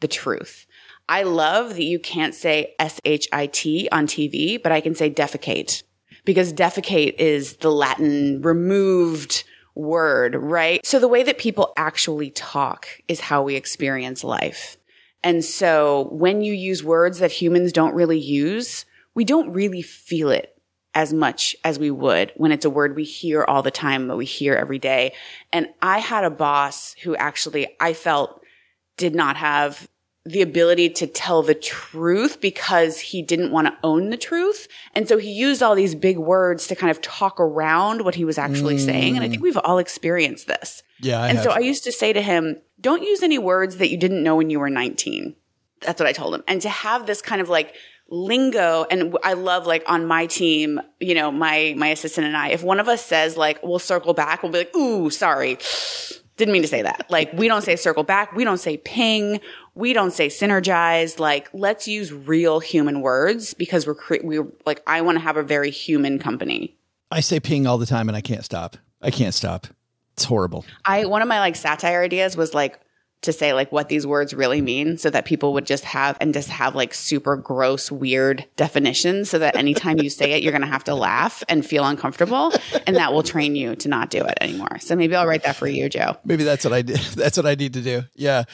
the truth. I love that you can't say S H I T on TV, but I can say defecate because defecate is the Latin removed word, right? So the way that people actually talk is how we experience life. And so when you use words that humans don't really use, we don't really feel it as much as we would when it's a word we hear all the time, that we hear every day. And I had a boss who actually I felt did not have the ability to tell the truth because he didn't want to own the truth. And so he used all these big words to kind of talk around what he was actually mm. saying. And I think we've all experienced this. Yeah. I and so. I used to say to him, don't use any words that you didn't know when you were 19. That's what I told him. And to have this kind of like lingo and I love like on my team, you know, my my assistant and I, if one of us says like we'll circle back, we'll be like, "Ooh, sorry. Didn't mean to say that." Like we don't say circle back, we don't say ping, we don't say synergize. Like let's use real human words because we're cre- we're like I want to have a very human company. I say ping all the time and I can't stop. I can't stop. It's horrible. I one of my like satire ideas was like to say like what these words really mean so that people would just have and just have like super gross weird definitions so that anytime you say it you're going to have to laugh and feel uncomfortable and that will train you to not do it anymore. So maybe I'll write that for you, Joe. Maybe that's what I did. That's what I need to do. Yeah.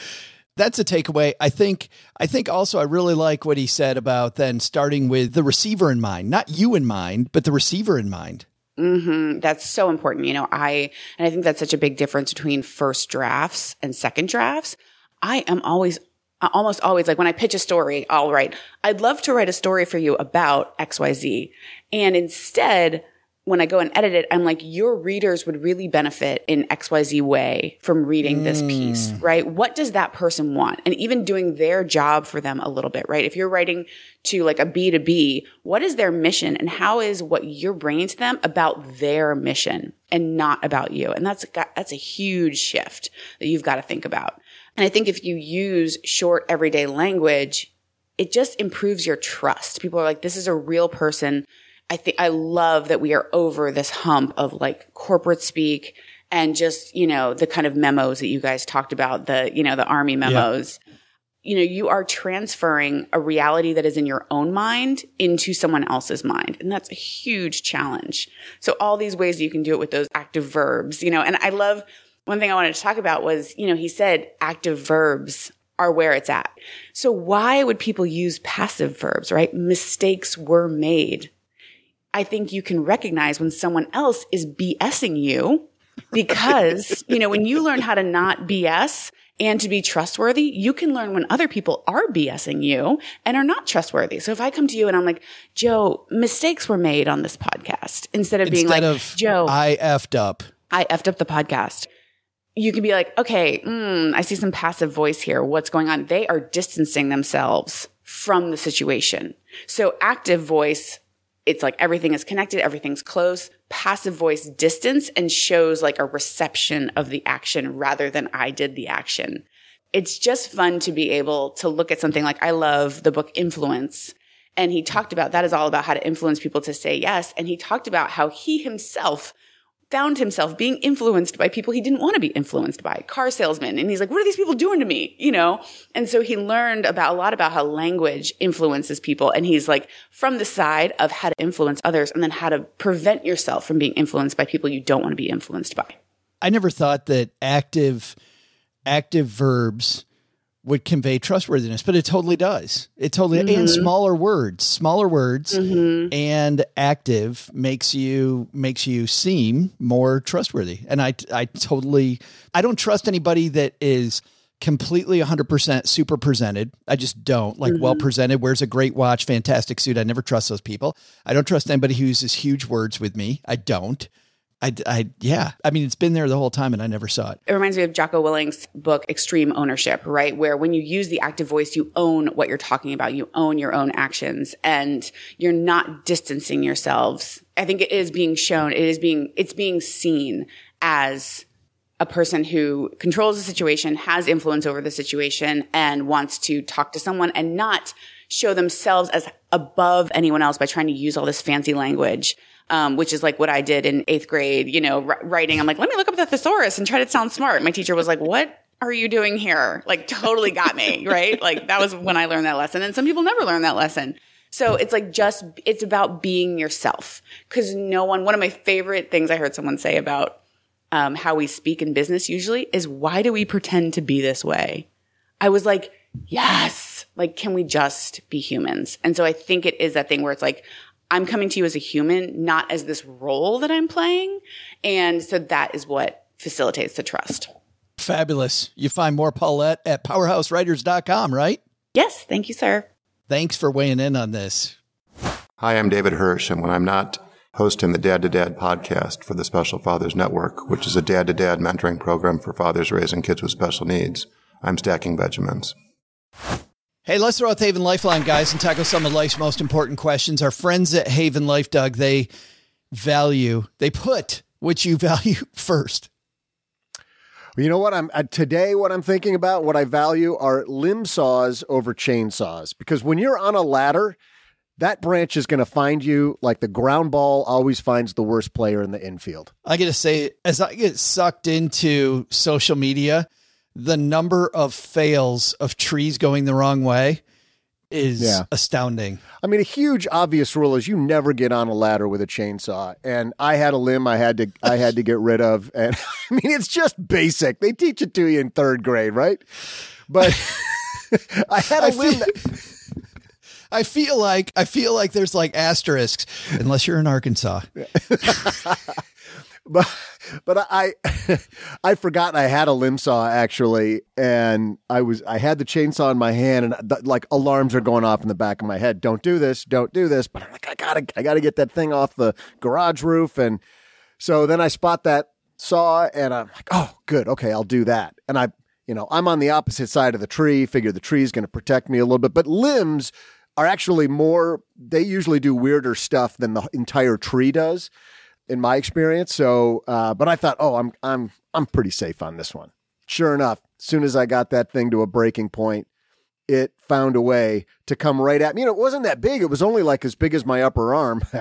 That's a takeaway. I think I think also I really like what he said about then starting with the receiver in mind, not you in mind, but the receiver in mind. Hmm That's so important. You know, I, and I think that's such a big difference between first drafts and second drafts. I am always, almost always like when I pitch a story, I'll write, I'd love to write a story for you about XYZ. And instead, when I go and edit it, I'm like, your readers would really benefit in XYZ way from reading this mm. piece, right? What does that person want? And even doing their job for them a little bit, right? If you're writing to like a B2B, what is their mission and how is what you're bringing to them about their mission and not about you? And that's, that's a huge shift that you've got to think about. And I think if you use short everyday language, it just improves your trust. People are like, this is a real person. I think I love that we are over this hump of like corporate speak and just, you know, the kind of memos that you guys talked about, the, you know, the army memos. You know, you are transferring a reality that is in your own mind into someone else's mind. And that's a huge challenge. So all these ways you can do it with those active verbs, you know, and I love one thing I wanted to talk about was, you know, he said active verbs are where it's at. So why would people use passive verbs, right? Mistakes were made. I think you can recognize when someone else is BSing you because, you know, when you learn how to not BS and to be trustworthy, you can learn when other people are BSing you and are not trustworthy. So if I come to you and I'm like, Joe, mistakes were made on this podcast instead of being Instead like, of Joe, I effed up. I effed up the podcast. You can be like, okay, mm, I see some passive voice here. What's going on? They are distancing themselves from the situation. So active voice, it's like everything is connected, everything's close. Passive voice distance and shows like a reception of the action rather than I did the action. It's just fun to be able to look at something like I love the book Influence. And he talked about that is all about how to influence people to say yes. And he talked about how he himself found himself being influenced by people he didn't want to be influenced by, car salesmen. And he's like, what are these people doing to me? You know? And so he learned about a lot about how language influences people. And he's like from the side of how to influence others and then how to prevent yourself from being influenced by people you don't want to be influenced by. I never thought that active active verbs would convey trustworthiness, but it totally does. It totally and mm-hmm. smaller words, smaller words mm-hmm. and active makes you makes you seem more trustworthy. And I I totally I don't trust anybody that is completely 100% super presented. I just don't. Like well mm-hmm. presented, wears a great watch, fantastic suit. I never trust those people. I don't trust anybody who uses huge words with me. I don't. I, I, yeah. I mean, it's been there the whole time and I never saw it. It reminds me of Jocko Willink's book, Extreme Ownership, right? Where when you use the active voice, you own what you're talking about. You own your own actions and you're not distancing yourselves. I think it is being shown. It is being, it's being seen as a person who controls the situation, has influence over the situation and wants to talk to someone and not show themselves as above anyone else by trying to use all this fancy language. Um, which is like what I did in eighth grade, you know, r- writing. I'm like, let me look up the thesaurus and try to sound smart. My teacher was like, what are you doing here? Like totally got me, right? Like that was when I learned that lesson. And some people never learn that lesson. So it's like just, it's about being yourself. Cause no one, one of my favorite things I heard someone say about um, how we speak in business usually is why do we pretend to be this way? I was like, yes, like, can we just be humans? And so I think it is that thing where it's like, I'm coming to you as a human, not as this role that I'm playing. And so that is what facilitates the trust. Fabulous. You find more Paulette at powerhousewriters.com, right? Yes. Thank you, sir. Thanks for weighing in on this. Hi, I'm David Hirsch, and when I'm not hosting the Dad to Dad podcast for the Special Fathers Network, which is a dad to dad mentoring program for fathers raising kids with special needs, I'm stacking Benjamins. Hey, let's throw out the Haven Lifeline, guys, and tackle some of life's most important questions. Our friends at Haven Life, Doug, they value, they put what you value first. You know what? I'm uh, today. What I'm thinking about, what I value, are limb saws over chainsaws. Because when you're on a ladder, that branch is going to find you like the ground ball always finds the worst player in the infield. I got to say, as I get sucked into social media, the number of fails of trees going the wrong way is Yeah. astounding. I mean, a huge obvious rule is you never get on a ladder with a chainsaw. And I had a limb I had to I had to get rid of. And I mean, it's just basic. They teach it to you in third grade, right? But I had a I limb. feel- that- I feel like I feel like there's like asterisks unless you're in Arkansas. but but I I forgot I had a limb saw actually, and I was I had the chainsaw in my hand, and like alarms are going off in the back of my head. Don't do this, don't do this. But I'm like, I gotta I gotta get that thing off the garage roof, and so then I spot that saw, and I'm like, oh, good, okay, I'll do that. And I, you know, I'm on the opposite side of the tree. Figure the tree is going to protect me a little bit, but limbs are actually more. They usually do weirder stuff than the entire tree does in my experience. So, uh, but I thought, oh, I'm I'm I'm pretty safe on this one. Sure enough, as soon as I got that thing to a breaking point, it found a way to come right at me. You know, it wasn't that big. It was only like as big as my upper arm.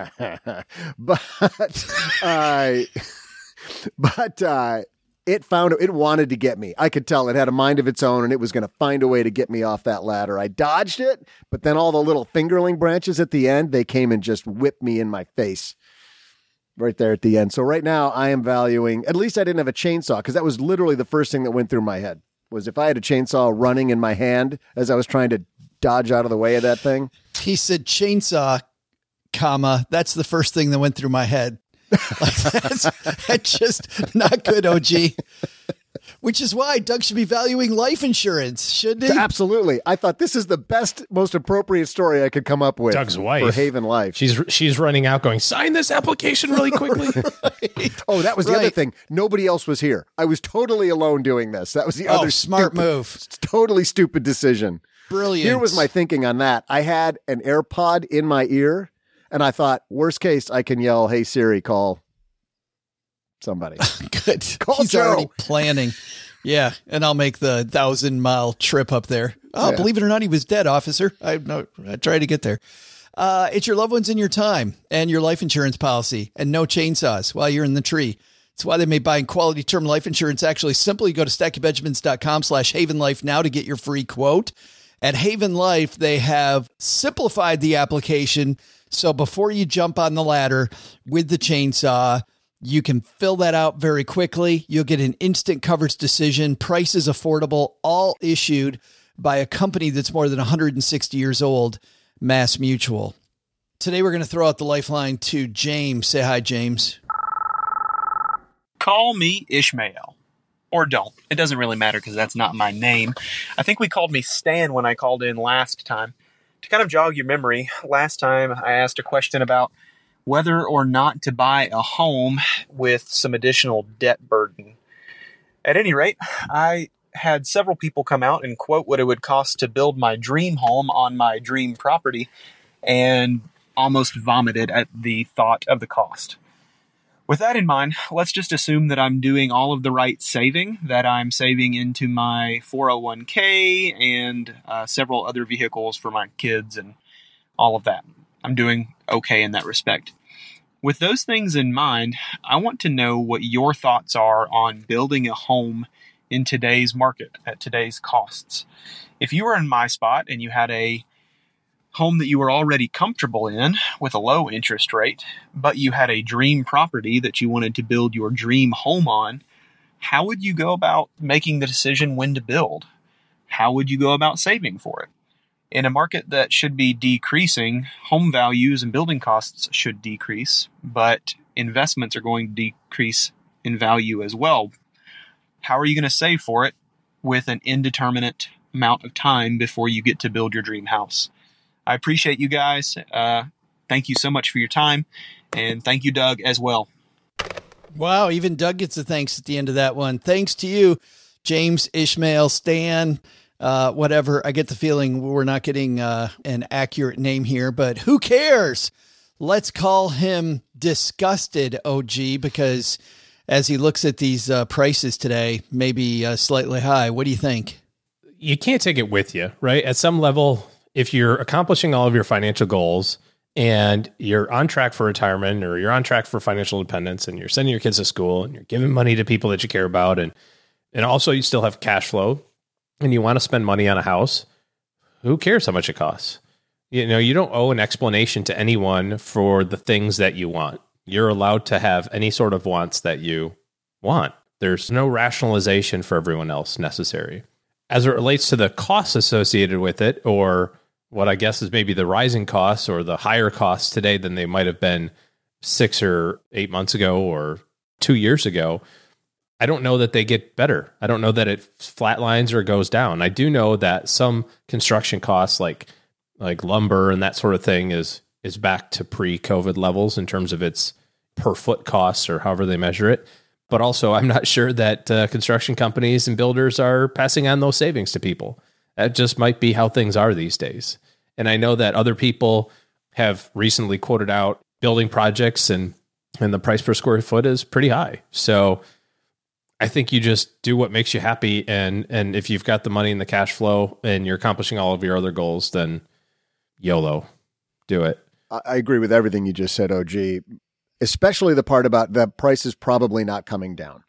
but I, but uh, it found it wanted to get me. I could tell it had a mind of its own, and it was going to find a way to get me off that ladder. I dodged it, but then all the little fingerling branches at the end, they came and just whipped me in my face right there at the end. So right now I am valuing at least I didn't have a chainsaw because that was literally the first thing that went through my head was if I had a chainsaw running in my hand as I was trying to dodge out of the way of that thing. He said chainsaw, comma. That's the first thing that went through my head. Like that's, that's just not good, OG. Which is why Doug should be valuing life insurance, shouldn't he? Absolutely. I thought this is the best, most appropriate story I could come up with. Doug's wife. For Haven Life. She's she's running out, going sign this application really quickly. Oh, that was the other thing. Nobody else was here. I was totally alone doing this. That was the Oh, other smart stupid- move. Totally stupid decision. Brilliant. Here was my thinking on that. I had an AirPod in my ear, and I thought, worst case, I can yell, "Hey Siri, call somebody." good. Call He's Joe. already planning. Yeah, and I'll make the thousand mile trip up there. Oh, Yeah. believe it or not, he was dead, officer. I no, I tried to get there. Uh, it's your loved ones in your time and your life insurance policy, and no chainsaws while you're in the tree. It's why they made buying quality term life insurance actually simple. You go to stackingbenjamins.com slash Haven Life now to get your free quote. At Haven Life, they have simplified the application. So before you jump on the ladder with the chainsaw, you can fill that out very quickly. You'll get an instant coverage decision. Price is affordable, all issued by a company that's more than 160 years old, Mass Mutual. Today, we're going to throw out the lifeline to James. Say hi, James. Call me Ishmael. Or don't. It doesn't really matter because that's not my name. I think we called me Stan when I called in last time. To kind of jog your memory, last time I asked a question about whether or not to buy a home with some additional debt burden. At any rate, I had several people come out and quote what it would cost to build my dream home on my dream property and almost vomited at the thought of the cost. With that in mind, let's just assume that I'm doing all of the right saving, that I'm saving into my 401k and uh, several other vehicles for my kids and all of that. I'm doing okay in that respect. With those things in mind, I want to know what your thoughts are on building a home in today's market at today's costs. If you were in my spot and you had a home that you were already comfortable in with a low interest rate, but you had a dream property that you wanted to build your dream home on, how would you go about making the decision when to build? How would you go about saving for it? In a market that should be decreasing, home values and building costs should decrease, but investments are going to decrease in value as well. How are you going to save for it with an indeterminate amount of time before you get to build your dream house? I appreciate you guys. Uh, thank you so much for your time. And thank you, Doug, as well. Wow, even Doug gets a thanks at the end of that one. Thanks to you, James, Ishmael, Stan, uh, whatever. I get the feeling we're not getting uh, an accurate name here, but who cares? Let's call him Disgusted OG because as he looks at these uh, prices today, maybe uh, slightly high. What do you think? you can't take it with you, right? At some level, if you're accomplishing all of your financial goals and you're on track for retirement or you're on track for financial independence and you're sending your kids to school and you're giving money to people that you care about and and also you still have cash flow and you want to spend money on a house, who cares how much it costs? You know, you don't owe an explanation to anyone for the things that you want. You're allowed to have any sort of wants that you want. There's no rationalization for everyone else necessary as it relates to the costs associated with it, or what I guess is maybe the rising costs or the higher costs today than they might have been six or eight months ago or two years ago, I don't know that they get better. I don't know that it flatlines or goes down. I do know that some construction costs, like like lumber and that sort of thing, is is back to pre-COVID levels in terms of its per foot costs or however they measure it but also I'm not sure that uh, construction companies and builders are passing on those savings to people. That just might be how things are these days. And I know that other people have recently quoted out building projects and and the price per square foot is pretty high. So I think you just do what makes you happy and and if you've got the money and the cash flow and you're accomplishing all of your other goals then YOLO. Do it. I agree with everything you just said, OG, especially the part about the price is probably not coming down.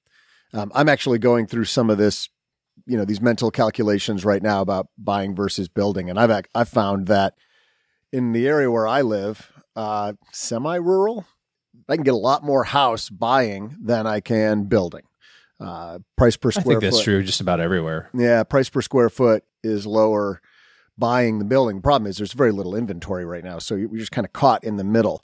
Um, I'm actually going through some of this, you know, these mental calculations right now about buying versus building, and I've I've found that in the area where I live, uh, semi-rural, I can get a lot more house buying than I can building. Uh, price per square. I think that's foot. true just about everywhere. Yeah, price per square foot is lower buying the building. The Problem is there's very little inventory right now, so you're just kind of caught in the middle.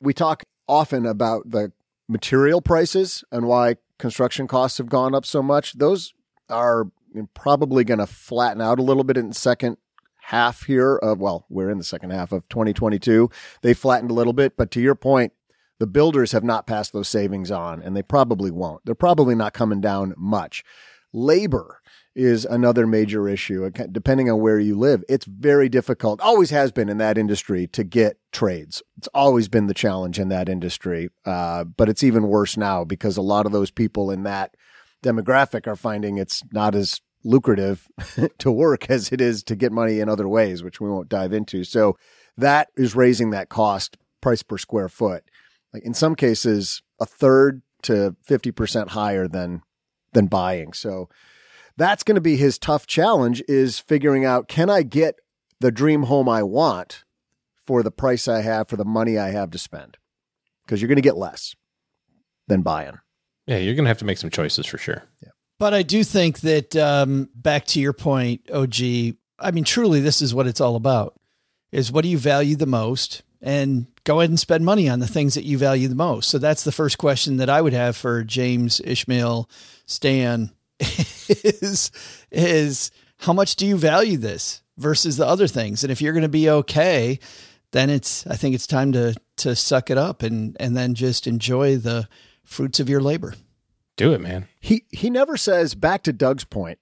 We talk often about the material prices and why construction costs have gone up so much, those are probably going to flatten out a little bit in the second half here of well, we're in the second half of 2022. They flattened a little bit, but to your point, the builders have not passed those savings on and they probably won't. They're probably not coming down much. Labor is another major issue. Depending on where you live, it's very difficult, always has been in that industry to get trades. It's always been the challenge in that industry. Uh, but it's even worse now because a lot of those people in that demographic are finding it's not as lucrative to work as it is to get money in other ways, which we won't dive into. So that is raising that cost price per square foot. Like in some cases, a third to 50% higher than, than buying. So that's going to be his tough challenge is figuring out, can I get the dream home I want for the price I have, for the money I have to spend? Because you're going to get less than buying. Yeah, you're going to have to make some choices for sure. Yeah. But I do think that um, back to your point, OG. I mean, truly, this is what it's all about: is what do you value the most, and go ahead and spend money on the things that you value the most. So that's the first question that I would have for James, Ishmael, Stan is is how much do you value this versus the other things? And if you're going to be okay, then it's I think it's time to to suck it up and and then just enjoy the fruits of your labor. Do it, man. He he never says back to Doug's point.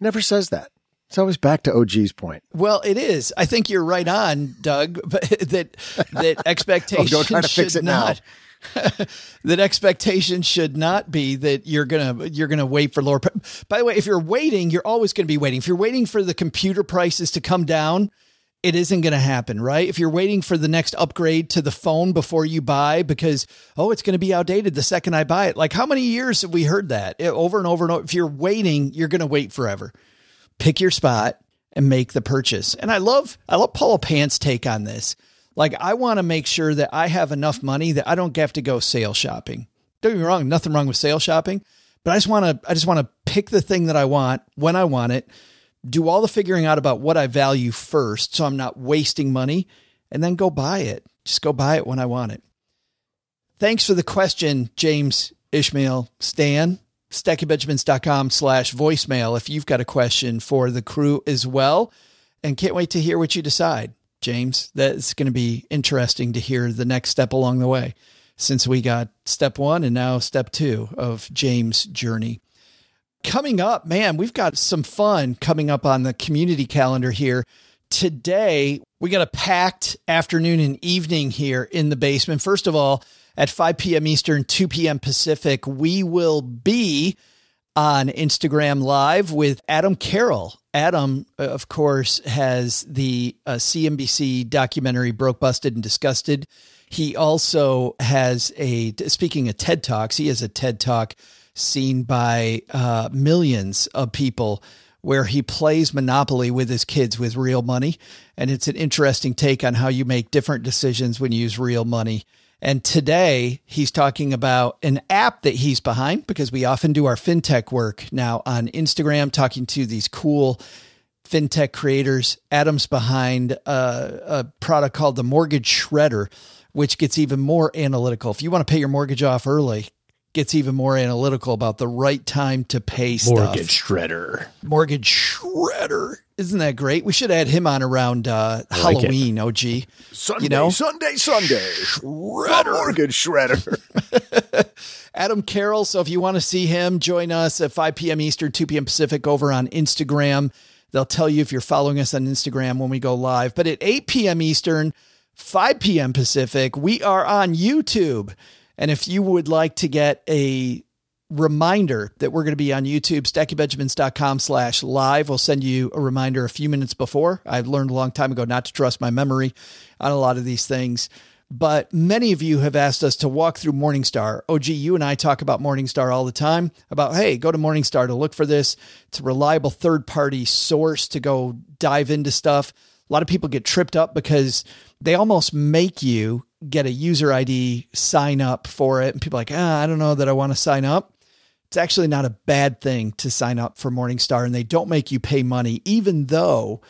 Never says that. It's always back to OG's point. Well, it is. I think you're right on, Doug. But that that expectation oh, don't try to fix it not, now. that expectation should not be that you're gonna you're gonna wait for lower. By the way, if you're waiting, you're always going to be waiting. If you're waiting for the computer prices to come down, it isn't going to happen, right? If you're waiting for the next upgrade to the phone before you buy because, oh, it's going to be outdated the second I buy it. Like, how many years have we heard that over and over and over? If you're waiting, you're going to wait forever. Pick your spot and make the purchase. And I love, I love Paula Pant's take on this. Like, I want to make sure that I have enough money that I don't have to go sale shopping. Don't get me wrong, nothing wrong with sale shopping, but I just want to, I just want to pick the thing that I want when I want it do all the figuring out about what I value first so I'm not wasting money and then go buy it. Just go buy it when I want it. Thanks for the question, James Ishmael Stan. StackingBenjamins.com slash voicemail if you've got a question for the crew as well. And can't wait to hear what you decide, James. That's going to be interesting to hear the next step along the way since we got step one and now step two of James' journey. Coming up, man, we've got some fun coming up on the community calendar here. Today, we got a packed afternoon and evening here in the basement. First of all, at 5 p.m. Eastern, 2 p.m. Pacific, we will be on Instagram Live with Adam Carroll. Adam, uh, of course, has the uh, CNBC documentary Broke, Busted, and Disgusted. He also has a, speaking of TED Talks, he has a TED Talk seen by uh, millions of people where he plays Monopoly with his kids with real money. And it's an interesting take on how you make different decisions when you use real money. And today he's talking about an app that he's behind because we often do our fintech work now on Instagram, talking to these cool fintech creators. Adam's behind a, a product called the Mortgage Shredder, which gets even more analytical. If you want to pay your mortgage off early, gets even more analytical about the right time to pay stuff. Mortgage shredder. Mortgage shredder. Isn't that great? We should add him on around uh, Halloween, like OG. Sunday, you know? Sunday, Sunday. Shredder. mortgage shredder. Adam Carroll. So if you want to see him, join us at 5 p.m. Eastern, 2 p.m. Pacific over on Instagram. They'll tell you if you're following us on Instagram when we go live. But at 8 p.m. Eastern, 5 p.m. Pacific, we are on YouTube. And if you would like to get a reminder that we're going to be on YouTube, stackingbenjamins.com slash live. We'll send you a reminder a few minutes before. I've learned a long time ago not to trust my memory on a lot of these things. But many of you have asked us to walk through Morningstar. OG, you and I talk about Morningstar all the time about, hey, go to Morningstar to look for this. It's a reliable third party source to go dive into stuff. A lot of people get tripped up because they almost make you get a user ID, sign up for it. And people are like, ah, I don't know that I want to sign up. It's actually not a bad thing to sign up for Morningstar, and they don't make you pay money, even though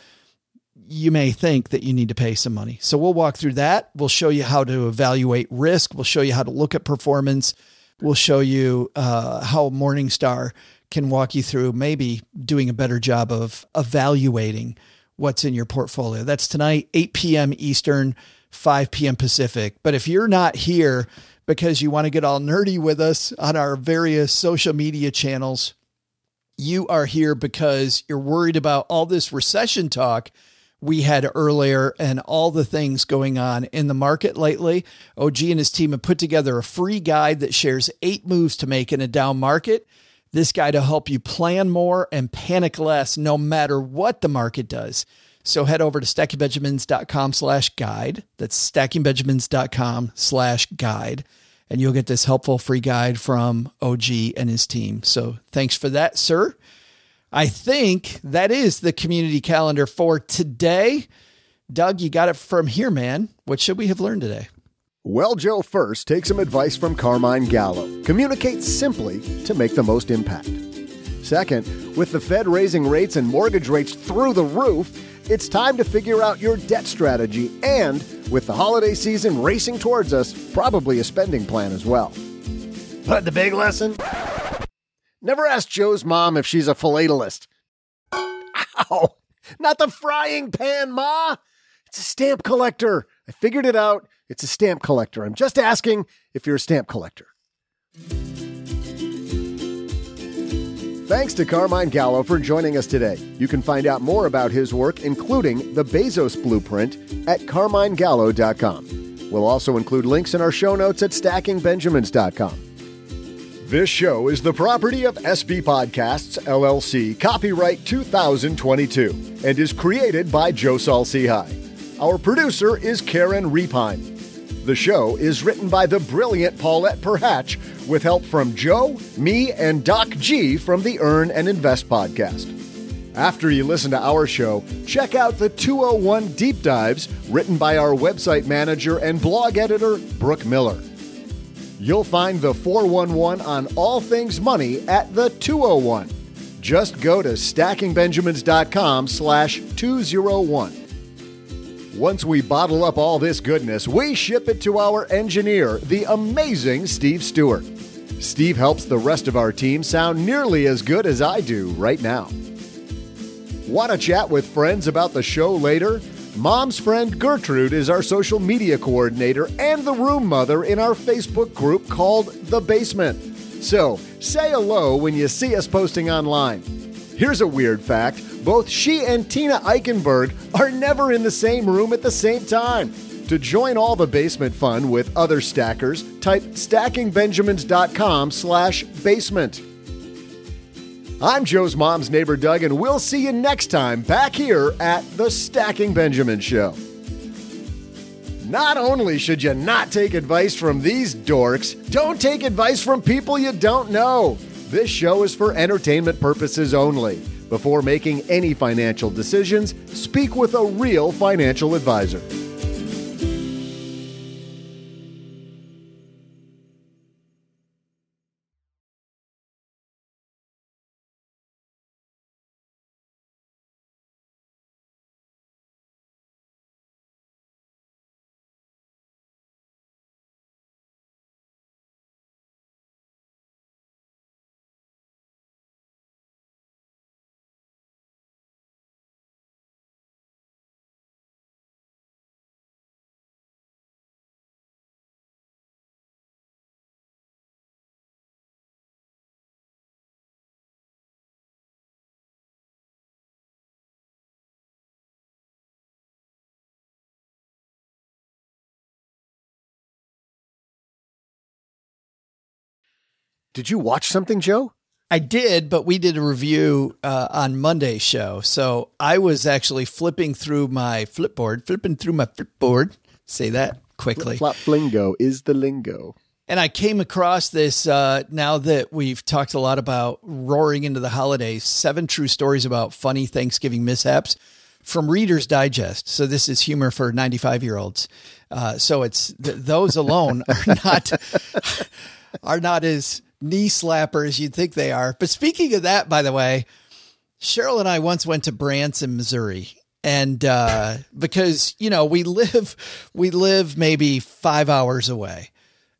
you may think that you need to pay some money. So we'll walk through that. We'll show you how to evaluate risk. We'll show you how to look at performance. We'll show you uh, how Morningstar can walk you through maybe doing a better job of evaluating what's in your portfolio. That's tonight, 8 p.m. Eastern, 5 p.m. Pacific. But if you're not here because you want to get all nerdy with us on our various social media channels, you are here because you're worried about all this recession talk we had earlier and all the things going on in the market lately. OG and his team have put together a free guide that shares eight moves to make in a down market. This guy to help you plan more and panic less no matter what the market does. So head over to stackingbenjamins.com slash guide. That's stackingbenjamins.com slash guide. And you'll get this helpful free guide from OG and his team. So thanks for that, sir. I think that is the community calendar for today. Doug, you got it from here, man. What should we have learned today? Well, Joe first take some advice from Carmine Gallo. Communicate simply to make the most impact. Second, with the Fed raising rates and mortgage rates through the roof, it's time to figure out your debt strategy and, with the holiday season racing towards us, probably a spending plan as well. But the big lesson? Never ask Joe's mom if she's a philatelist. Ow! Not the frying pan, Ma! It's a stamp collector. I figured it out. It's a stamp collector. I'm just asking if you're a stamp collector. Thanks to Carmine Gallo for joining us today. You can find out more about his work, including the Bezos Blueprint, at carminegallo.com. We'll also include links in our show notes at stackingbenjamins.com. This show is the property of SB Podcasts, LLC, copyright 2022, and is created by Joe Saul-Sehy. Our producer is Karen Repine. The show is written by the brilliant Paulette Perhach with help from Joe, me, and Doc G from the Earn and Invest podcast. After you listen to our show, check out the 201 Deep Dives written by our website manager and blog editor, Brooke Miller. You'll find the 411 on all things money at the 201. Just go to stackingbenjamins.com slash 201. Once we bottle up all this goodness, we ship it to our engineer, the amazing Steve Stewart. Steve helps the rest of our team sound nearly as good as I do right now. Want to chat with friends about the show later? Mom's friend Gertrude is our social media coordinator and the room mother in our Facebook group called The Basement. So, say hello when you see us posting online. Here's a weird fact both she and Tina Eichenberg are never in the same room at the same time. To join all the basement fun with other stackers, type stackingbenjamins.com slash basement. I'm Joe's mom's neighbor Doug, and we'll see you next time back here at the Stacking Benjamin Show. Not only should you not take advice from these dorks, don't take advice from people you don't know. This show is for entertainment purposes only. Before making any financial decisions, speak with a real financial advisor. Did you watch something, Joe? I did, but we did a review uh, on Monday's show. So I was actually flipping through my flipboard, flipping through my flipboard. Say that quickly. Flip flop lingo is the lingo. And I came across this uh, now that we've talked a lot about roaring into the holidays seven true stories about funny Thanksgiving mishaps from Reader's Digest. So this is humor for 95 year olds. Uh, so it's th- those alone are not are not as knee slappers you'd think they are. But speaking of that, by the way, Cheryl and I once went to Branson, Missouri, And uh, because you know we live we live maybe five hours away,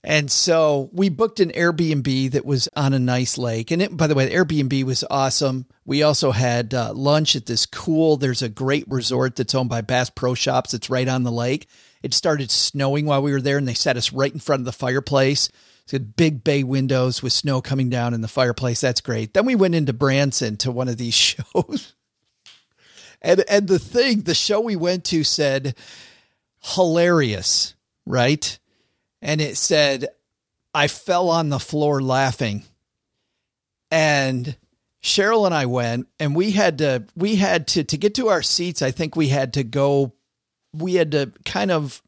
and so we booked an Airbnb that was on a nice lake. And it, by the way, the Airbnb was awesome. We also had uh, lunch at this cool. There's a great resort that's owned by Bass Pro Shops. It's right on the lake. It started snowing while we were there, and they set us right in front of the fireplace. Big bay windows with snow coming down in the fireplace. That's great. Then we went into Branson to one of these shows. and and the thing, the show we went to said hilarious, right? And it said I fell on the floor laughing. And Cheryl and I went and we had to we had to to get to our seats, I think we had to go we had to kind of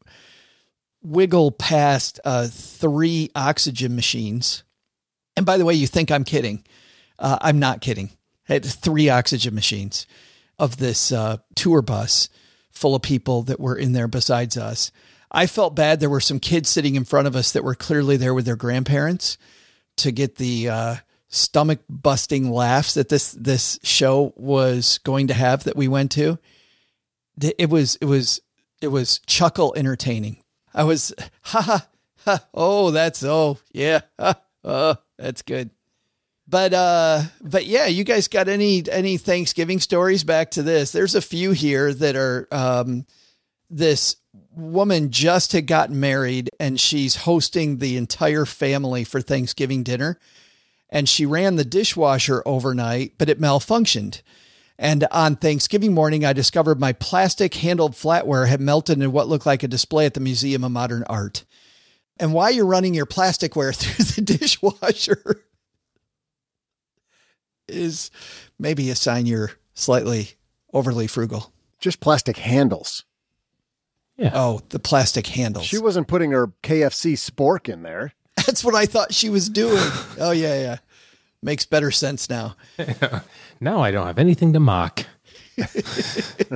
wiggle past uh, three oxygen machines. And by the way, you think I'm kidding. Uh, I'm not kidding. Had three oxygen machines of this uh, tour bus full of people that were in there besides us. I felt bad. There were some kids sitting in front of us that were clearly there with their grandparents to get the uh, stomach busting laughs that this this show was going to have that we went to. It was it was it was chuckle entertaining. I was ha ha ha. Oh, that's oh yeah. Ha, oh, that's good. But uh, but yeah, you guys got any any Thanksgiving stories back to this? There's a few here that are um, this woman just had gotten married and she's hosting the entire family for Thanksgiving dinner. And she ran the dishwasher overnight, but it malfunctioned. And on Thanksgiving morning, I discovered my plastic handled flatware had melted in what looked like a display at the Museum of Modern Art. And while you're running your plasticware through the dishwasher is maybe a sign you're slightly overly frugal. Just plastic handles. Yeah. Oh, the plastic handles. She wasn't putting her KFC spork in there. That's what I thought she was doing. oh yeah, yeah. Makes better sense now. now I don't have anything to mock. the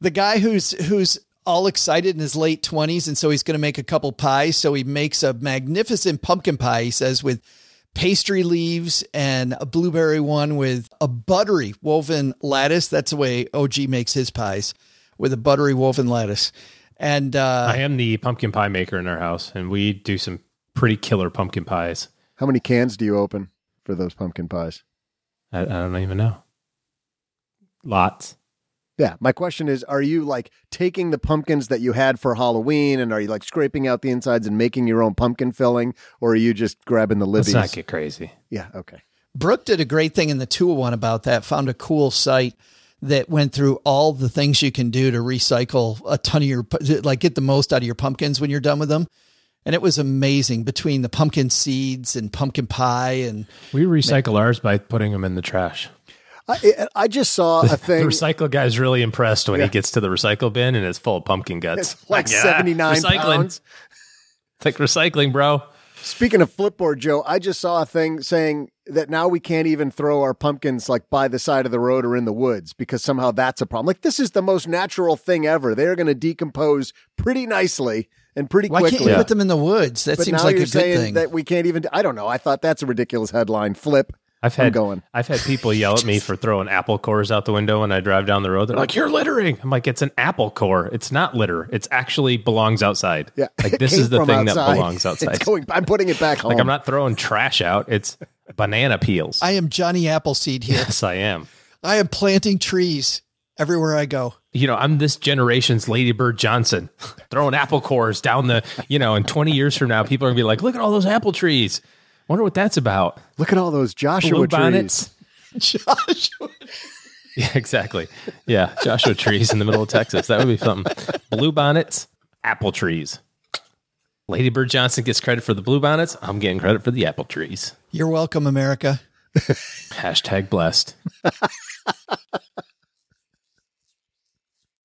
the guy who's who's all excited in his late 20s and so he's going to make a couple pies so he makes a magnificent pumpkin pie he says with pastry leaves and a blueberry one with a buttery woven lattice that's the way OG makes his pies with a buttery woven lattice and uh, I am the pumpkin pie maker in our house and we do some pretty killer pumpkin pies How many cans do you open for those pumpkin pies? I, I don't even know lots Yeah, my question is are you like taking the pumpkins that you had for Halloween and are you like scraping out the insides and making your own pumpkin filling or are you just grabbing the let's not get crazy yeah, okay. Brooke did a great thing in the 201 about that, found a cool site that went through all the things you can do to recycle a ton of your, like get the most out of your pumpkins when you're done with them. And it was amazing between the pumpkin seeds and pumpkin pie. And we recycle ours by putting them in the trash I, I just saw a the thing recycle guy's really impressed when Yeah. he gets to the recycle bin and it's full of pumpkin guts It's like 79 recycling. pounds. It's like recycling, bro. Speaking of Flipboard, Joe, I just saw a thing saying that now we can't even throw our pumpkins like by the side of the road or in the woods because somehow that's a problem. Like this is the most natural thing ever. They're going to decompose pretty nicely and pretty why quickly. can't you put them in the woods? That but seems like a you're good thing. that we can't even. I don't know. I thought that's a ridiculous headline. Flip. I've I'm had going. I've had people yell at me for throwing apple cores out the window when I drive down the road. They're like, "You're littering." I'm like, "It's an apple core. It's not litter. It's actually belongs outside." Yeah, like this is the thing outside. that belongs outside. It's going, I'm putting it back home. like I'm not throwing trash out. It's banana peels. I am Johnny Appleseed here. yes, I am. I am planting trees everywhere I go. You know, I'm this generation's Lady Bird Johnson, throwing apple cores down the. You know, in 20 years from now, people are gonna be like, "Look at all those apple trees. Wonder what that's about." Look at all those Joshua Blue trees. Joshua. Yeah, exactly. Yeah, Joshua trees in the middle of Texas. That would be something. Blue bonnets, apple trees. Lady Bird Johnson gets credit for the blue bonnets. I'm getting credit for the apple trees. You're welcome, America. Hashtag blessed.